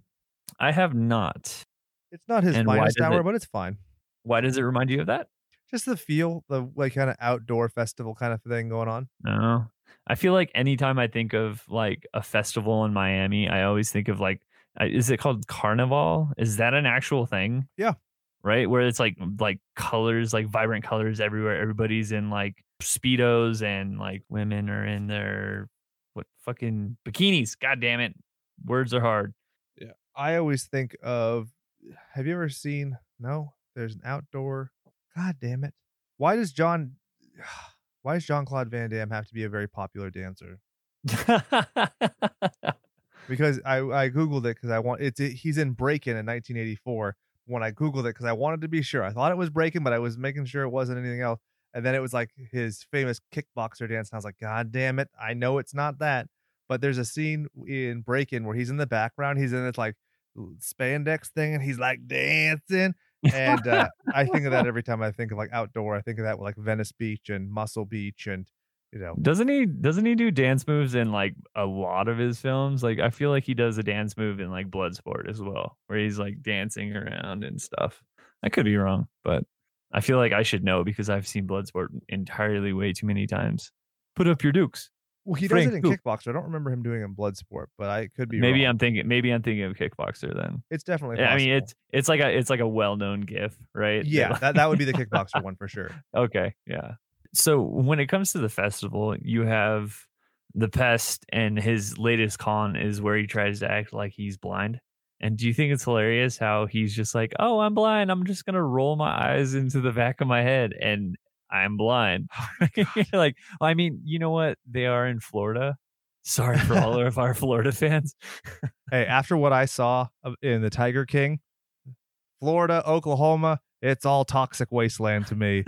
I have not. it's not his And finest hour, it- but it's fine. Why does it remind you of that? Just the feel, the like kind of outdoor festival kind of thing going on. No. I feel like anytime I think of like a festival in Miami, I always think of like, uh, is it called Carnival? Is that an actual thing? Yeah. Right. Where it's like, like colors, like vibrant colors everywhere. Everybody's in like Speedos and like women are in their, what fucking bikinis. God damn it. Words are hard. Yeah. I always think of. Have you ever seen? No, there's an outdoor. God damn it! Why does John? Why does Jean-Claude Van Damme have to be a very popular dancer? Because I I googled it because I want it's he's in Breakin' in 1984. When I googled it because I wanted to be sure, I thought it was Breakin', but I was making sure it wasn't anything else. And then it was like his famous kickboxer dance, and I was like, God damn it! I know it's not that. But there's a scene in Breakin' where he's in the background. He's in this like spandex thing, and he's like dancing. And uh, I think of that every time I think of like outdoor. I think of that with like Venice Beach and Muscle Beach, and you know, Doesn't he doesn't he do dance moves in like a lot of his films? Like I feel like he does a dance move in like Bloodsport as well, where he's like dancing around and stuff. I could be wrong, but I feel like I should know because I've seen Bloodsport entirely way too many times. Put up your dukes. Well, he does it in Duke. Kickboxer. I don't remember him doing it in Bloodsport, but I could be Maybe wrong. I'm thinking maybe I'm thinking of Kickboxer then. It's definitely. Yeah, I mean it's it's like a it's like a well known GIF, right? yeah, that, that would be the kickboxer one for sure. Okay, yeah. So when it comes to the festival, you have the pest, and his latest con is where he tries to act like he's blind. And do you think it's hilarious how he's just like, "Oh, I'm blind. I'm just gonna roll my eyes into the back of my head, and I'm blind." Like, I mean, you know what? They are in Florida. Sorry for all of our Florida fans. Hey, after what I saw in the Tiger King, Florida, Oklahoma, it's all toxic wasteland to me.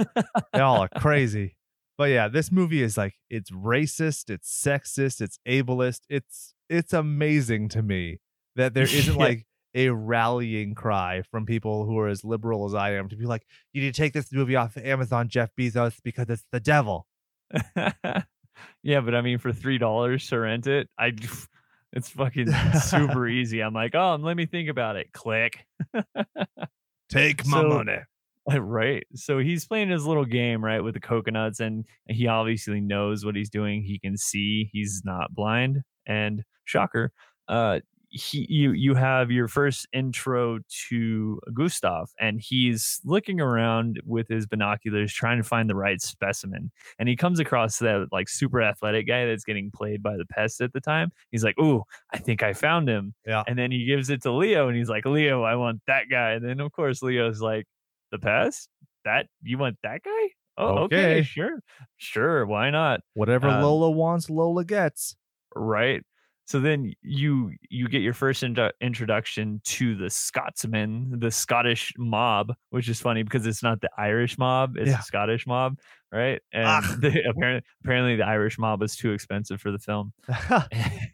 they all are crazy. But yeah, this movie is like it's racist, it's sexist, it's ableist. It's it's amazing to me that there isn't like a rallying cry from people who are as liberal as I am to be like, you need to take this movie off of Amazon, Jeff Bezos, because it's the devil. yeah, but I mean, for three dollars to rent it, I it's fucking super easy. I'm like, oh, let me think about it. Click. Take my So- money. right. So he's playing his little game, right, with the coconuts, and he obviously knows what he's doing. He can see. He's not blind. And shocker, uh, he you you have your first intro to Gustav, and he's looking around with his binoculars, trying to find the right specimen. And he comes across that like super athletic guy that's getting played by the pest at the time. He's like, "Ooh, I think I found him." Yeah. And then he gives it to Leo, and he's like, "Leo, I want that guy." And then of course Leo's like, "The pest? That you want that guy?" Oh, okay, Okay. sure, sure, why not? Whatever Um, Lola wants, Lola gets. right so then you you get your first indu- introduction to the scotsman the scottish mob which is funny because it's not the irish mob it's Yeah. the scottish mob right? And the, apparently apparently the irish mob was too expensive for the film.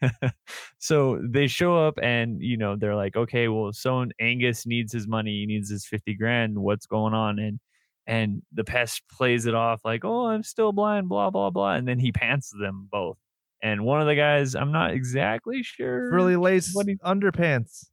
So they show up and you know they're like okay well so angus needs his money he needs his 50 grand what's going on? And and the pest plays it off like oh i'm still blind blah blah blah and then he pants them both and one of the guys i'm not exactly sure really lace he- underpants.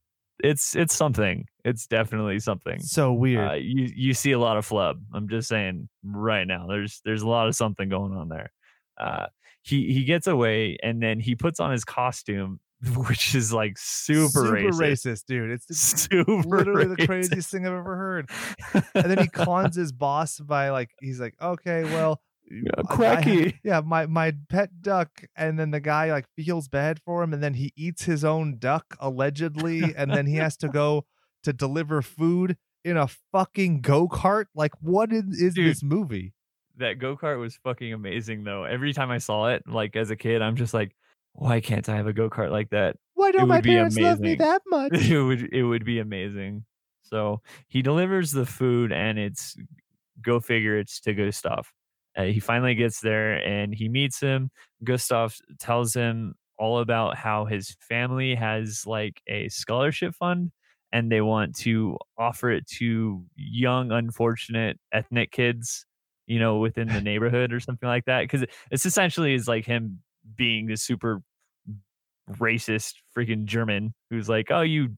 it's it's something. It's definitely something. So weird. Uh, you you see a lot of flub. I'm just saying right now. There's there's a lot of something going on there. Uh, he he gets away and then he puts on his costume, which is like super, racist. dude. It's Super literally the craziest thing I've ever heard. And then he cons his boss by like he's like, okay, well, I- I- cracky. yeah, my my pet duck, and then the guy like feels bad for him, and then he eats his own duck allegedly, and then he has to go to deliver food in a fucking go kart. Like, what is, is Dude. this movie? that go kart was fucking amazing though. Every time I saw it, like as a kid, I'm just like, why can't I have a go kart like that? Why don't my parents love me that much? it would it would be amazing. So he delivers the food, and it's go figure. It's to Gustav. Uh, he finally gets there, and he meets him. Gustav tells him all about how his family has like a scholarship fund, and they want to offer it to young, unfortunate ethnic kids, you know, within the neighborhood or something like that. Because it's essentially is like him being a super racist freaking German who's like, oh, you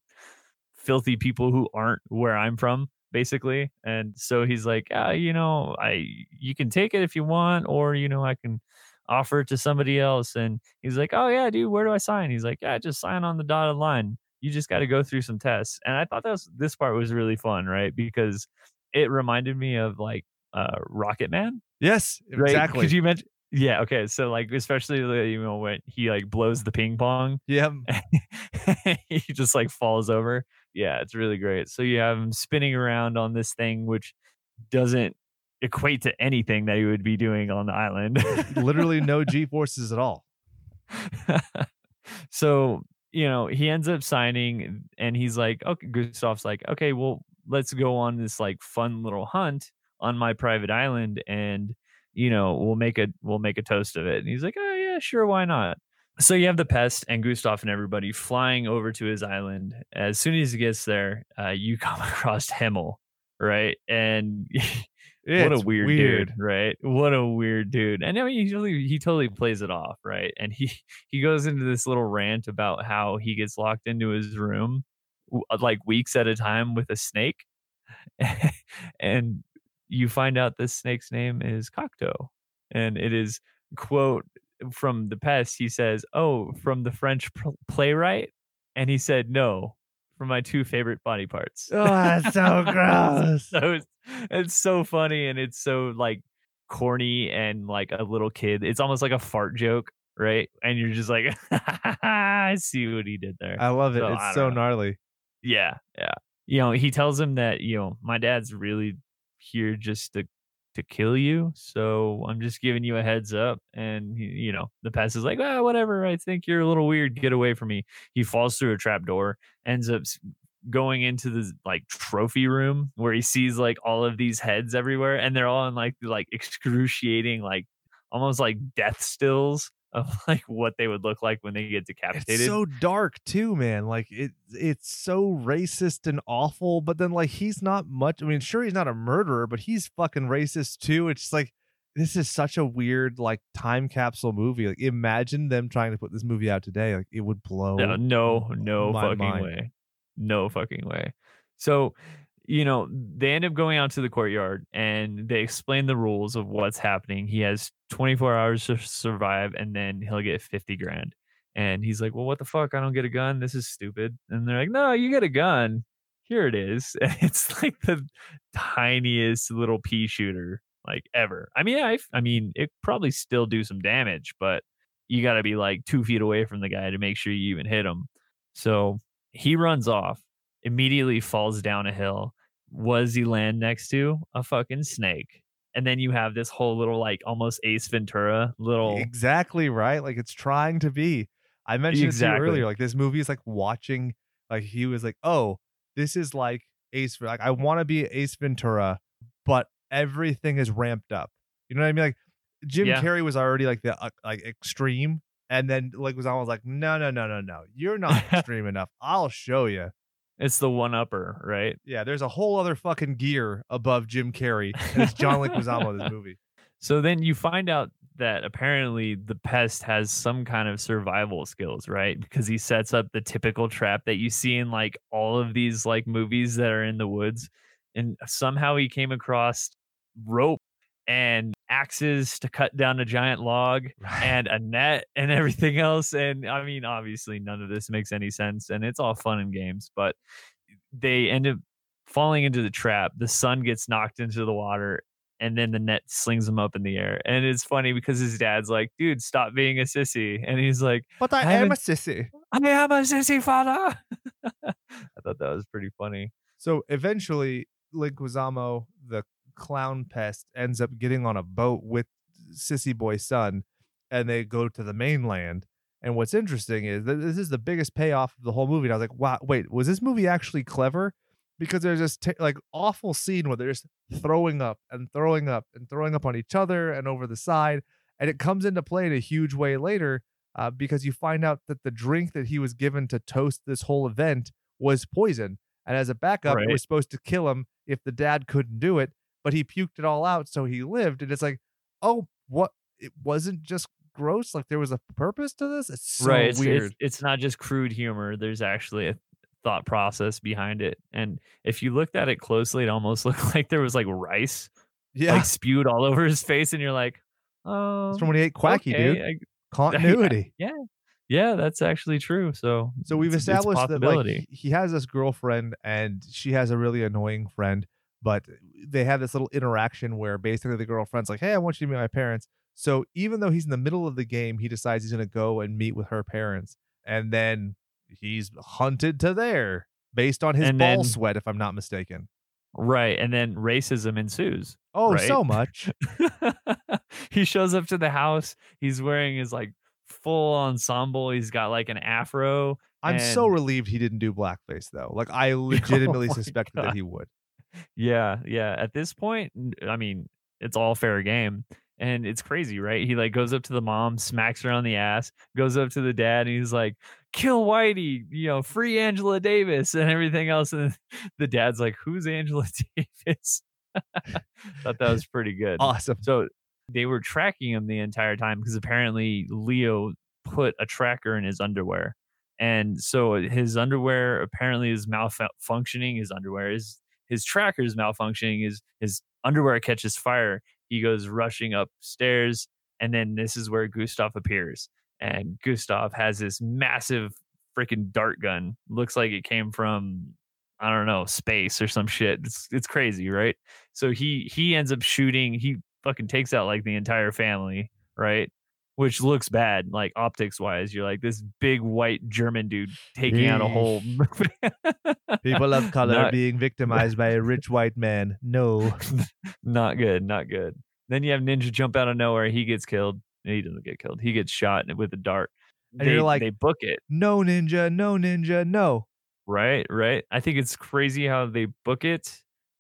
filthy people who aren't where I'm from, basically. And so he's like, ah, you know, I you can take it if you want, or you know, I can offer it to somebody else. And he's like, oh yeah, dude, where do I sign? He's like, yeah, just sign on the dotted line. You just got to go through some tests. And I thought that was this part was really fun, right? Because it reminded me of like uh Rocket Man Yes, right? exactly. Could you mention? Yeah. Okay. So like, especially you know when he like blows the ping pong, yeah, he just like falls over. Yeah, it's really great. So you have him spinning around on this thing, which doesn't equate to anything that he would be doing on the island. literally no G forces at all. so you know he ends up signing, and he's like, okay, Gustav's like, okay, well, let's go on this like fun little hunt on my private island, and you know we'll make a we'll make a toast of it. And he's like, oh yeah, sure, why not? So you have the pest and Gustav and everybody flying over to his island. As soon as he gets there, uh, you come across Himmel, right? And what a It's weird, dude, right? What a weird dude. And I mean, he totally, he totally plays it off, right? And he he goes into this little rant about how he gets locked into his room uh, like weeks at a time with a snake, and you find out this snake's name is Cocteau, and it is quote from the pest. He says, "Oh, from the French pl- playwright," and he said, "No." From my two favorite body parts. Oh, that's so gross. so it's, it's so funny and it's so like corny and like a little kid. It's almost like a fart joke, right? And you're just like, I see what he did there. I love it. So, it's so know. gnarly. yeah, yeah. You know, he tells him that you know my dad's really here just to to kill you, so I'm just giving you a heads up. And you know, the pest is like, ah, whatever. I think you're a little weird. Get away from me. He falls through a trap door, ends up going into the like trophy room where he sees like all of these heads everywhere, and they're all in like like excruciating, like almost like death stills of like what they would look like when they get decapitated. It's so dark too, man. Like it it's so racist and awful, but then like he's not much I mean, sure he's not a murderer, but he's fucking racist too. It's like this is such a weird like time capsule movie. Like imagine them trying to put this movie out today. Like it would blow. No, no, no fucking mind. way. No fucking way. So, you know, they end up going out to the courtyard and they explain the rules of what's happening. He has 24 hours to survive and then he'll get 50 grand. And he's like, Well, what the fuck? I don't get a gun. This is stupid. And they're like, No, you get a gun. Here it is. And it's like the tiniest little pea shooter like ever. I mean, I, I mean, it probably still do some damage, but you got to be like two feet away from the guy to make sure you even hit him. So he runs off, immediately falls down a hill. Does he land next to? A fucking snake. And then you have this whole little like almost Ace Ventura little Exactly right. Like it's trying to be. I mentioned Exactly. earlier. Like this movie is like watching. Like he was like, "Oh, this is like Ace. Like I want to be Ace Ventura, but everything is ramped up." You know what I mean? Like Jim Yeah. Carrey was already like the uh, like extreme, and then like was almost like, "No, no, no, no, no. You're not extreme enough. I'll show you." It's the one upper, right? Yeah, there's a whole other fucking gear above Jim Carrey, and it's John Leguizamo in this movie. So then you find out that apparently the pest has some kind of survival skills, right? Because he sets up the typical trap that you see in like all of these like movies that are in the woods. And somehow he came across rope and axes to cut down a giant log and a net and everything else. And I mean, obviously, none of this makes any sense and it's all fun and games, but they end up falling into the trap. The son gets knocked into the water and then the net slings him up in the air. And it's funny because his dad's like, dude, stop being a sissy. And he's like, But I, I am a sissy. I am a sissy father. I thought that was pretty funny. So eventually, Leguizamo, the clown pest, ends up getting on a boat with Sissy Boy's son, and they go to the mainland. And what's interesting is that this is the biggest payoff of the whole movie. And I was like, wow, wait, was this movie actually clever? Because there's this ta- like awful scene where they're just throwing up and throwing up and throwing up on each other and over the side. And it comes into play in a huge way later uh, because you find out that the drink that he was given to toast this whole event was poison. And as a backup, it was supposed to kill him if the dad couldn't do it, but he puked it all out, so he lived. And it's like, oh, what? It wasn't just gross. Like there was a purpose to this. It's so right. It's, weird. It's, it's not just crude humor. There's actually a thought process behind it. And if you looked at it closely, it almost looked like there was like rice yeah, like spewed all over his face. And you're like, oh, it's from when um, he ate quacky, okay, dude. I- Continuity. yeah, Yeah, that's actually true. So, So we've it's- it's a established that like he has this girlfriend and she has a really annoying friend, but they have this little interaction where basically the girlfriend's like, "Hey, I want you to meet my parents." So even though he's in the middle of the game, he decides he's going to go and meet with her parents, and then he's hunted to there based on his And ball then- sweat, if I'm not mistaken. right. And then racism ensues. Oh, Right. so much. he shows up to the house. He's wearing his like full ensemble. He's got like an afro. I'm so relieved he didn't do blackface though. Like I oh legitimately my suspected that he would. Yeah, yeah. At this point, I mean, it's all fair game. And it's crazy, right? He like goes up to the mom, smacks her on the ass, goes up to the dad, and he's like, kill Whitey, you know, free Angela Davis and everything else. And the dad's like, Who's Angela Davis? Thought that was pretty good. Awesome. So they were tracking him the entire time because apparently Leo put a tracker in his underwear. And so his underwear apparently is malfunctioning. His underwear is his tracker is malfunctioning. His his underwear catches fire. He goes rushing upstairs, and then this is where Gustav appears. And Gustav has this massive freaking dart gun. Looks like it came from I don't know space or some shit. It's it's crazy, right? So he he ends up shooting. He fucking takes out like the entire family, right? Which looks bad, like optics wise. You're like this big white German dude taking out a whole. People of color Not- being victimized by a rich white man. No. not good, not good. Then you have Ninja jump out of nowhere. He gets killed. He doesn't get killed. He gets shot with a dart. And they, you're like- they book it, No ninja, no ninja, no. right? Right. I think it's crazy how they book it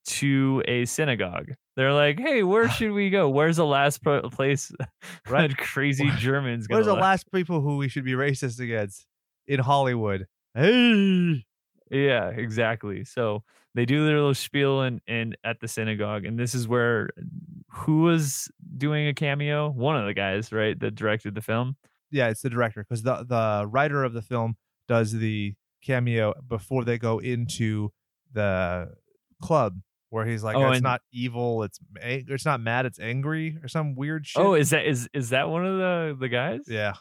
to a synagogue. They're like, "Hey, where should we go? Where's the last pro- place Right. crazy Germans Where's the last people who we should be racist against in Hollywood? Hey. Yeah, exactly. So they do their little spiel and and at the synagogue, and this is where who was doing a cameo? One of the guys, right, that directed the film. Yeah, it's the director because the the writer of the film does the cameo before they go into the club where he's like, Oh, "It's and- not evil. It's it's not mad. It's angry or some weird oh, shit." Oh, is that is is that one of the the guys? yeah.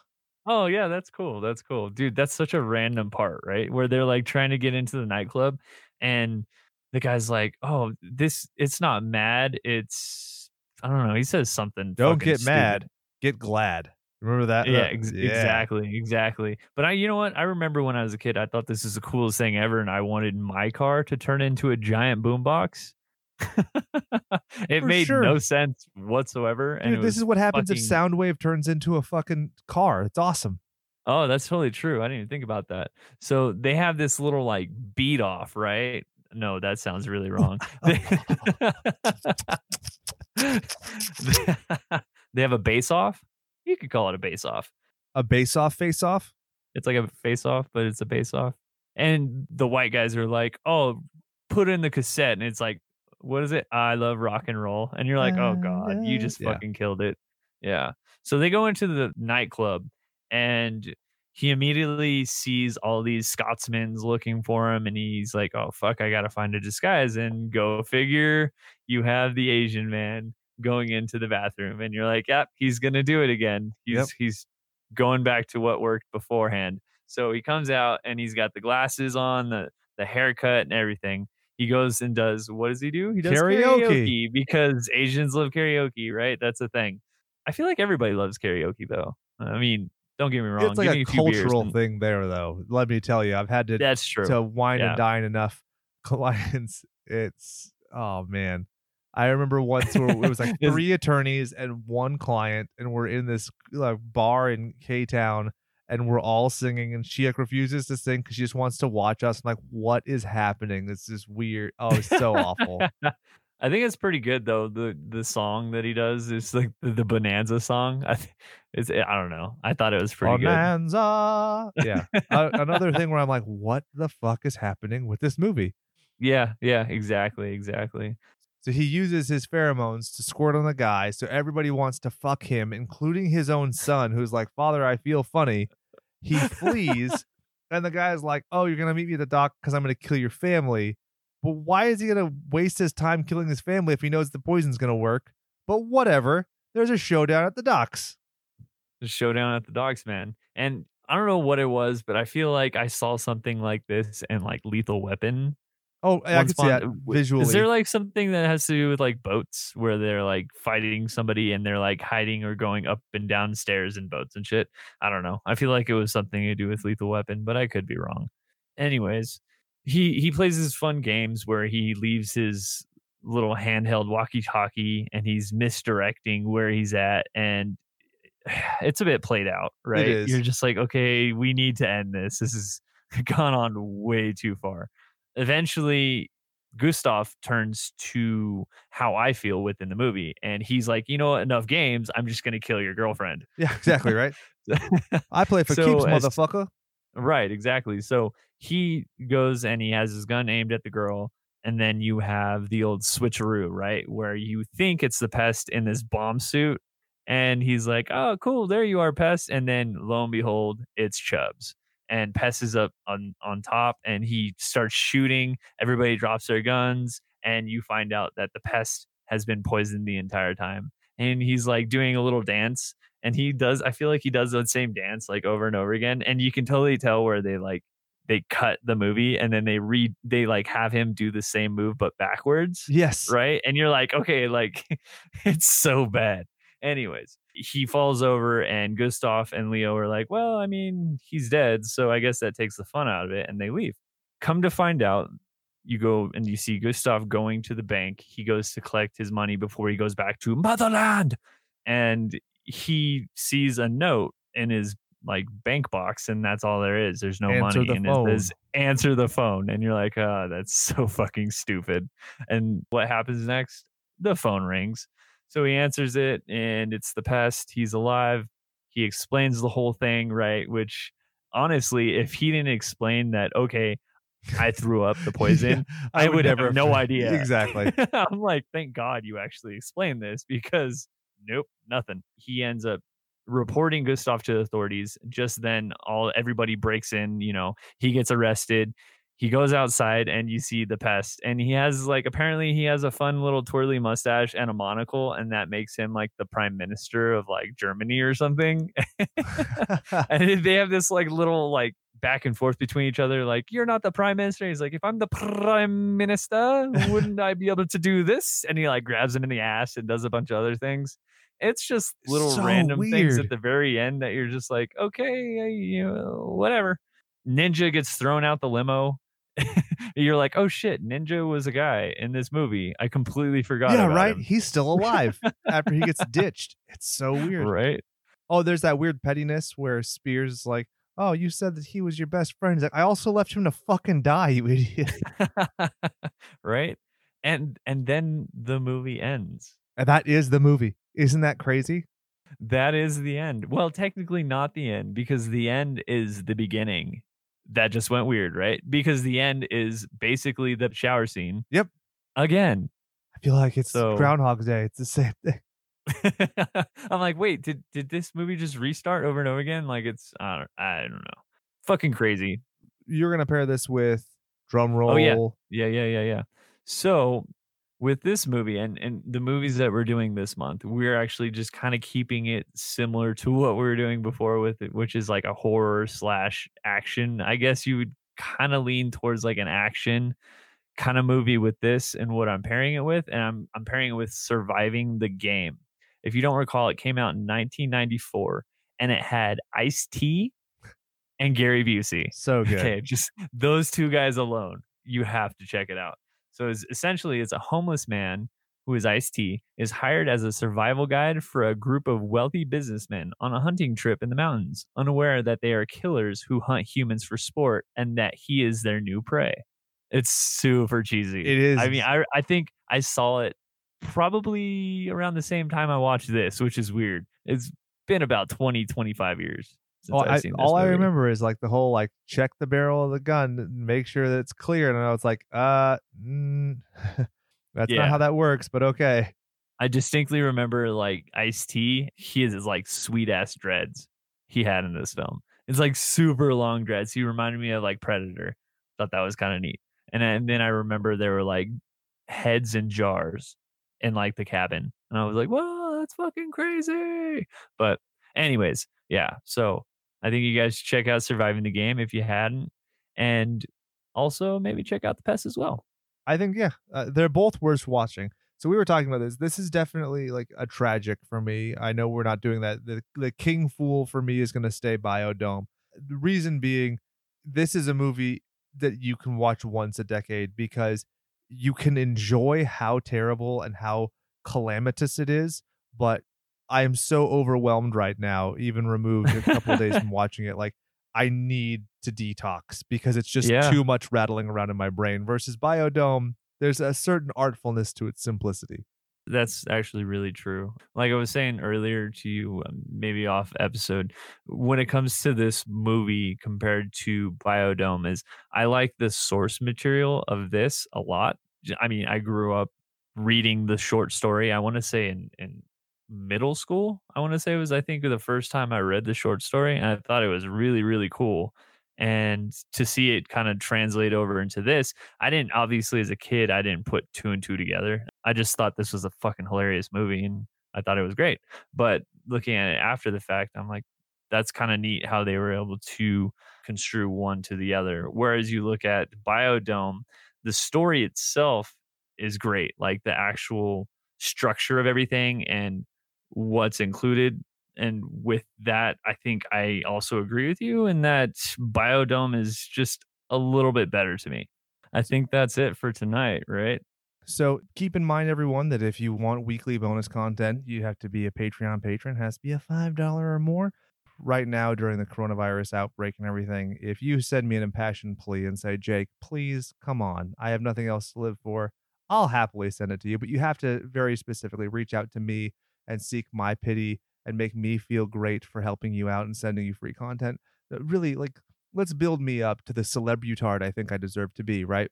Oh yeah, that's cool. That's cool, dude. That's such a random part, right? Where they're like trying to get into the nightclub, and the guy's like, "Oh, this it's not mad. It's I don't know." He says something. Don't get stupid. mad. Get glad. Remember that? yeah, ex- yeah. exactly, exactly. But I, you know what? I remember when I was a kid, I thought this was the coolest thing ever, and I wanted my car to turn into a giant boombox. it For made sure. no sense whatsoever, and Dude, it this is what happens fucking- if Soundwave turns into a fucking car. It's awesome. Oh, that's totally true. I didn't even think about that. So they have this little like beat off, right? No, that sounds really wrong. they they have a base off. You could call it a base off. A base off, face off. It's like a face off, but it's a base off. And the white guys are like, "Oh, put in the cassette," and it's like, "What is it? I love rock and roll." And you're like, "Oh uh, God, you just Yeah. fucking killed it." Yeah. So they go into the nightclub and he immediately sees all these Scotsmen's looking for him and he's like, oh, fuck, I got to find a disguise. And go figure, you have the Asian man going into the bathroom and you're like, yep, he's going to do it again. He's, Yep. he's going back to what worked beforehand. So he comes out and he's got the glasses on, the, the haircut and everything. He goes and does, what does he do? He does Karaoke. karaoke because Asians love karaoke, right? That's a thing. I feel like everybody loves karaoke though. I mean, don't get me wrong. It's like give a cultural and- thing there, though. Let me tell you, I've had to That's true. to wine Yeah. and dine enough clients. It's oh man. I remember once where it was like three attorneys and one client, and we're in this like bar in K Town, and we're all singing, and she like refuses to sing because she just wants to watch us. I'm like, what is happening? This is weird. Oh, it's so awful. I think it's pretty good though. The the song that he does is like the, the Bonanza song. I th- it's I don't know. I thought it was pretty good. Bonanza. Yeah. Uh, another thing where I'm like, what the fuck is happening with this movie? Yeah, yeah, exactly, exactly. So he uses his pheromones to squirt on the guy. So everybody wants to fuck him, including his own son, who's like, Father, I feel funny. He flees. and the guy's like, Oh, you're going to meet me at the dock because I'm going to kill your family. But why is he going to waste his time killing his family if he knows the poison's going to work? But whatever. There's a showdown at the docks. The showdown at the docks, man. And I don't know what it was, but I feel like I saw something like this in like Lethal Weapon. Oh, I can see that visually. Is there like something that has to do with like boats where they're like fighting somebody and they're like hiding or going up and down stairs in boats and shit? I don't know. I feel like it was something to do with Lethal Weapon, but I could be wrong. Anyways, he he plays his fun games where he leaves his little handheld walkie-talkie and he's misdirecting where he's at and it's a bit played out, right? is. You're just like, okay, we need to end this. This has gone on way too far eventually Gustav turns to how I feel within the movie. And he's like, you know what? Enough games. I'm just going to kill your girlfriend. yeah, exactly, right? I play for So keeps, as- motherfucker. right. Exactly. So he goes and he has his gun aimed at the girl. And then you have the old switcheroo, right? Where you think it's the pest in this bomb suit. And he's like, oh, cool. There you are, pest. And then lo and behold, it's Chubbs. And Pest is up on, on top and he starts shooting. Everybody drops their guns. And you find out that the pest has been poisoned the entire time. And he's like doing a little dance. And he does, I feel like he does the same dance like over and over again. And you can totally tell where they like, they cut the movie and then they read, they like have him do the same move but backwards Yes. right? And you're like, okay, like it's so bad. Anyways, he falls over, and Gustav and Leo are like, well, I mean, he's dead, so I guess that takes the fun out of it, and they leave. Come to find out, you go and you see Gustav going to the bank. He goes to collect his money before he goes back to motherland, and he sees a note in his like bank box, and that's all there is. There's no Answer money, and phone. it says answer the phone, and you're like, oh, that's so fucking stupid. And what happens next? The phone rings. So he answers it, and it's the pest. He's alive. He explains the whole thing, right? Which honestly, if he didn't explain that, okay, I threw up the poison, Yeah, I, would have no idea. Exactly. I'm like, thank God you actually explained this because nope, nothing. He ends up reporting Gustav to the authorities. Just then, all everybody breaks in. You know, he gets arrested. He goes outside and you see the pest, and he has like apparently he has a fun little twirly mustache and a monocle, and that makes him like the prime minister of like Germany or something. and they have this like little like back and forth between each other like you're not the prime minister. He's like if i'm the prime minister wouldn't i be able to do this? And he like grabs him in the ass and does a bunch of other things. It's just little So random things at the very end that you're just like okay you know whatever. Ninja gets thrown out the limo you're like oh shit ninja was a guy in this movie i completely forgot yeah, right. him. He's still alive after he gets ditched. It's so weird. right Oh, there's that weird pettiness where Spears is like, "Oh, you said that he was your best friend." He's like, "I also left him to fucking die, you idiot." right and and then the movie ends And that is the movie. Isn't that crazy? that is the end well technically not the end because the end is the beginning that just went weird right because the end is basically the shower scene Yep. again I feel like it's So- Groundhog's Day. It's the same thing. I'm like, wait, did did this movie just restart over and over again? Like it's I don't I don't know. Fucking crazy. You're gonna pair this with drum roll. Oh, yeah. Yeah, yeah, yeah, yeah. So with this movie and and the movies that we're doing this month, we're actually just kind of keeping it similar to what we were doing before with it, which is like a horror slash action. I guess you would kind of lean towards like an action kind of movie with this and what I'm pairing it with, and I'm I'm pairing it with Surviving the Game. If you don't recall, it came out in 1994 and it had Ice T and Gary Busey. So good. Okay, just those two guys alone, you have to check it out. So it's essentially it's a homeless man who is Ice T is hired as a survival guide for a group of wealthy businessmen on a hunting trip in the mountains, unaware that they are killers who hunt humans for sport and that he is their new prey. It's super cheesy. It is. I mean, I I think I saw it probably around the same time I watched this, which is weird. It's been about 20, 25 years. Since all, I've I, seen this all I remember is like the whole like check the barrel of the gun, make sure that it's clear, and I was like, uh, mm, that's Yeah. not how that works, but okay. I distinctly remember like Ice T. He has his like sweet ass dreads he had in this film. It's like super long dreads. He reminded me of like Predator. Thought that was kind of neat. And then, and then I remember there were like heads in jars in like the cabin, and I was like, "Whoa, that's fucking crazy!" But anyways, yeah. So I think you guys should check out Surviving the Game if you hadn't, and also maybe check out The Pest as well. I think yeah, uh, they're both worth watching. So we were talking about this. This is definitely like a tragic for me. I know we're not doing that. The the King Fool for me is going to stay Biodome. The reason being, this is a movie that you can watch once a decade because you can enjoy how terrible and how calamitous it is. But I am so overwhelmed right now, even removed a couple of days from watching it. Like I need to detox because it's just Yeah. too much rattling around in my brain. Versus Biodome, there's a certain artfulness to its simplicity. That's actually really true. Like I was saying earlier to you, um, maybe off episode, when it comes to this movie compared to Biodome, is I like the source material of this a lot. I mean, I grew up reading the short story. I want to say in in middle school. I want to say was I think the first time I read the short story, and I thought it was really really cool. And to see it kind of translate over into this, I didn't obviously as a kid I didn't put two and two together. I just thought this was a fucking hilarious movie and I thought it was great. But looking at it after the fact, I'm like, that's kind of neat how they were able to construe one to the other. Whereas you look at Biodome, the story itself is great. Like the actual structure of everything and what's included. And with that, I think I also agree with you in that Biodome is just a little bit better to me. I think that's it for tonight, right? So keep in mind, everyone, that if you want weekly bonus content, you have to be a Patreon patron. It has to be a five dollar or more. Right now, during the coronavirus outbreak and everything, if you send me an impassioned plea and say, "Jake, please come on, I have nothing else to live for," I'll happily send it to you. But you have to very specifically reach out to me and seek my pity and make me feel great for helping you out and sending you free content. Really, like, let's build me up to the celebutard I think I deserve to be, right?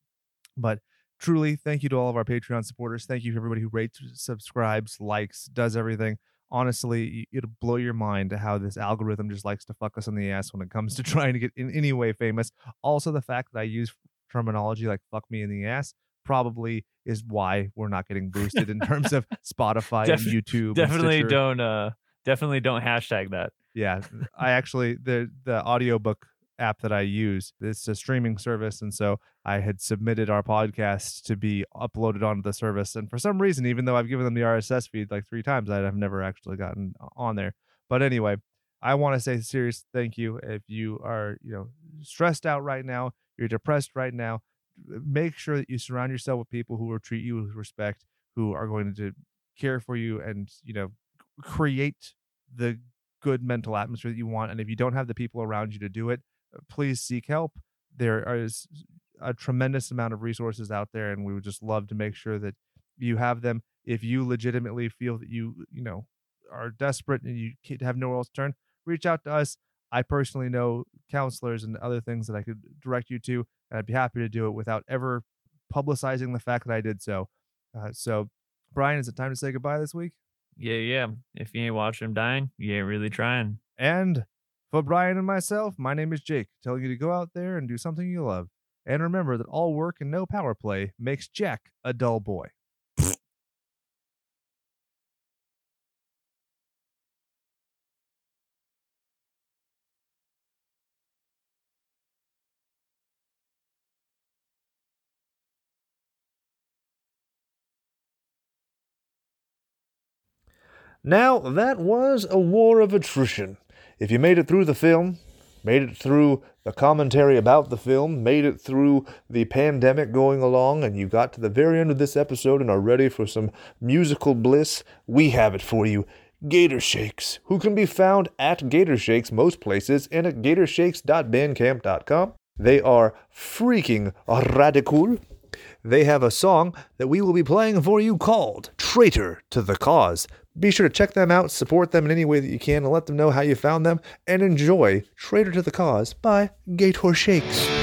But truly thank you to all of our patreon supporters thank you to everybody who rates subscribes likes does everything honestly it'll blow your mind to how this algorithm just likes to fuck us in the ass when it comes to trying to get in any way famous also the fact that i use terminology like fuck me in the ass probably is why we're not getting boosted in terms of spotify Def- and youtube definitely Stitcher. don't uh definitely don't hashtag that yeah i actually the the audiobook app that i use it's a streaming service and so i had submitted our podcast to be uploaded onto the service and for some reason even though i've given them the rss feed like three times i've never actually gotten on there but anyway i want to say a serious thank you if you are you know stressed out right now you're depressed right now make sure that you surround yourself with people who will treat you with respect who are going to care for you and you know create the good mental atmosphere that you want. And if you don't have the people around you to do it, uh, please seek help. There is a tremendous amount of resources out there, and we would just love to make sure that you have them. If you legitimately feel that you, you know, are desperate and you have nowhere else to turn, reach out to us. I personally know counselors and other things that I could direct you to, I'd be happy to do it without ever publicizing the fact that I did so. Uh, so, Brian, is it time to say goodbye this week? Yeah, yeah. If you ain't watching him dying, you ain't really trying. And for Brian and myself, my name is Jake, telling you to go out there and do something you love. And remember that all work and no power play makes Jack a dull boy. Now, that was a war of attrition. If you made it through the film, made it through the commentary about the film, made it through the pandemic going along, and you got to the very end of this episode and are ready for some musical bliss, we have it for you. Gator Shakes, who can be found at Gator Shakes most places and at gatorshakes.bandcamp.com. They are freaking radical. They have a song that we will be playing for you called Traitor to the Cause. Be sure to check them out, support them in any way that you can, and let them know how you found them, and enjoy Traitor to the Cause by Gator Shakes.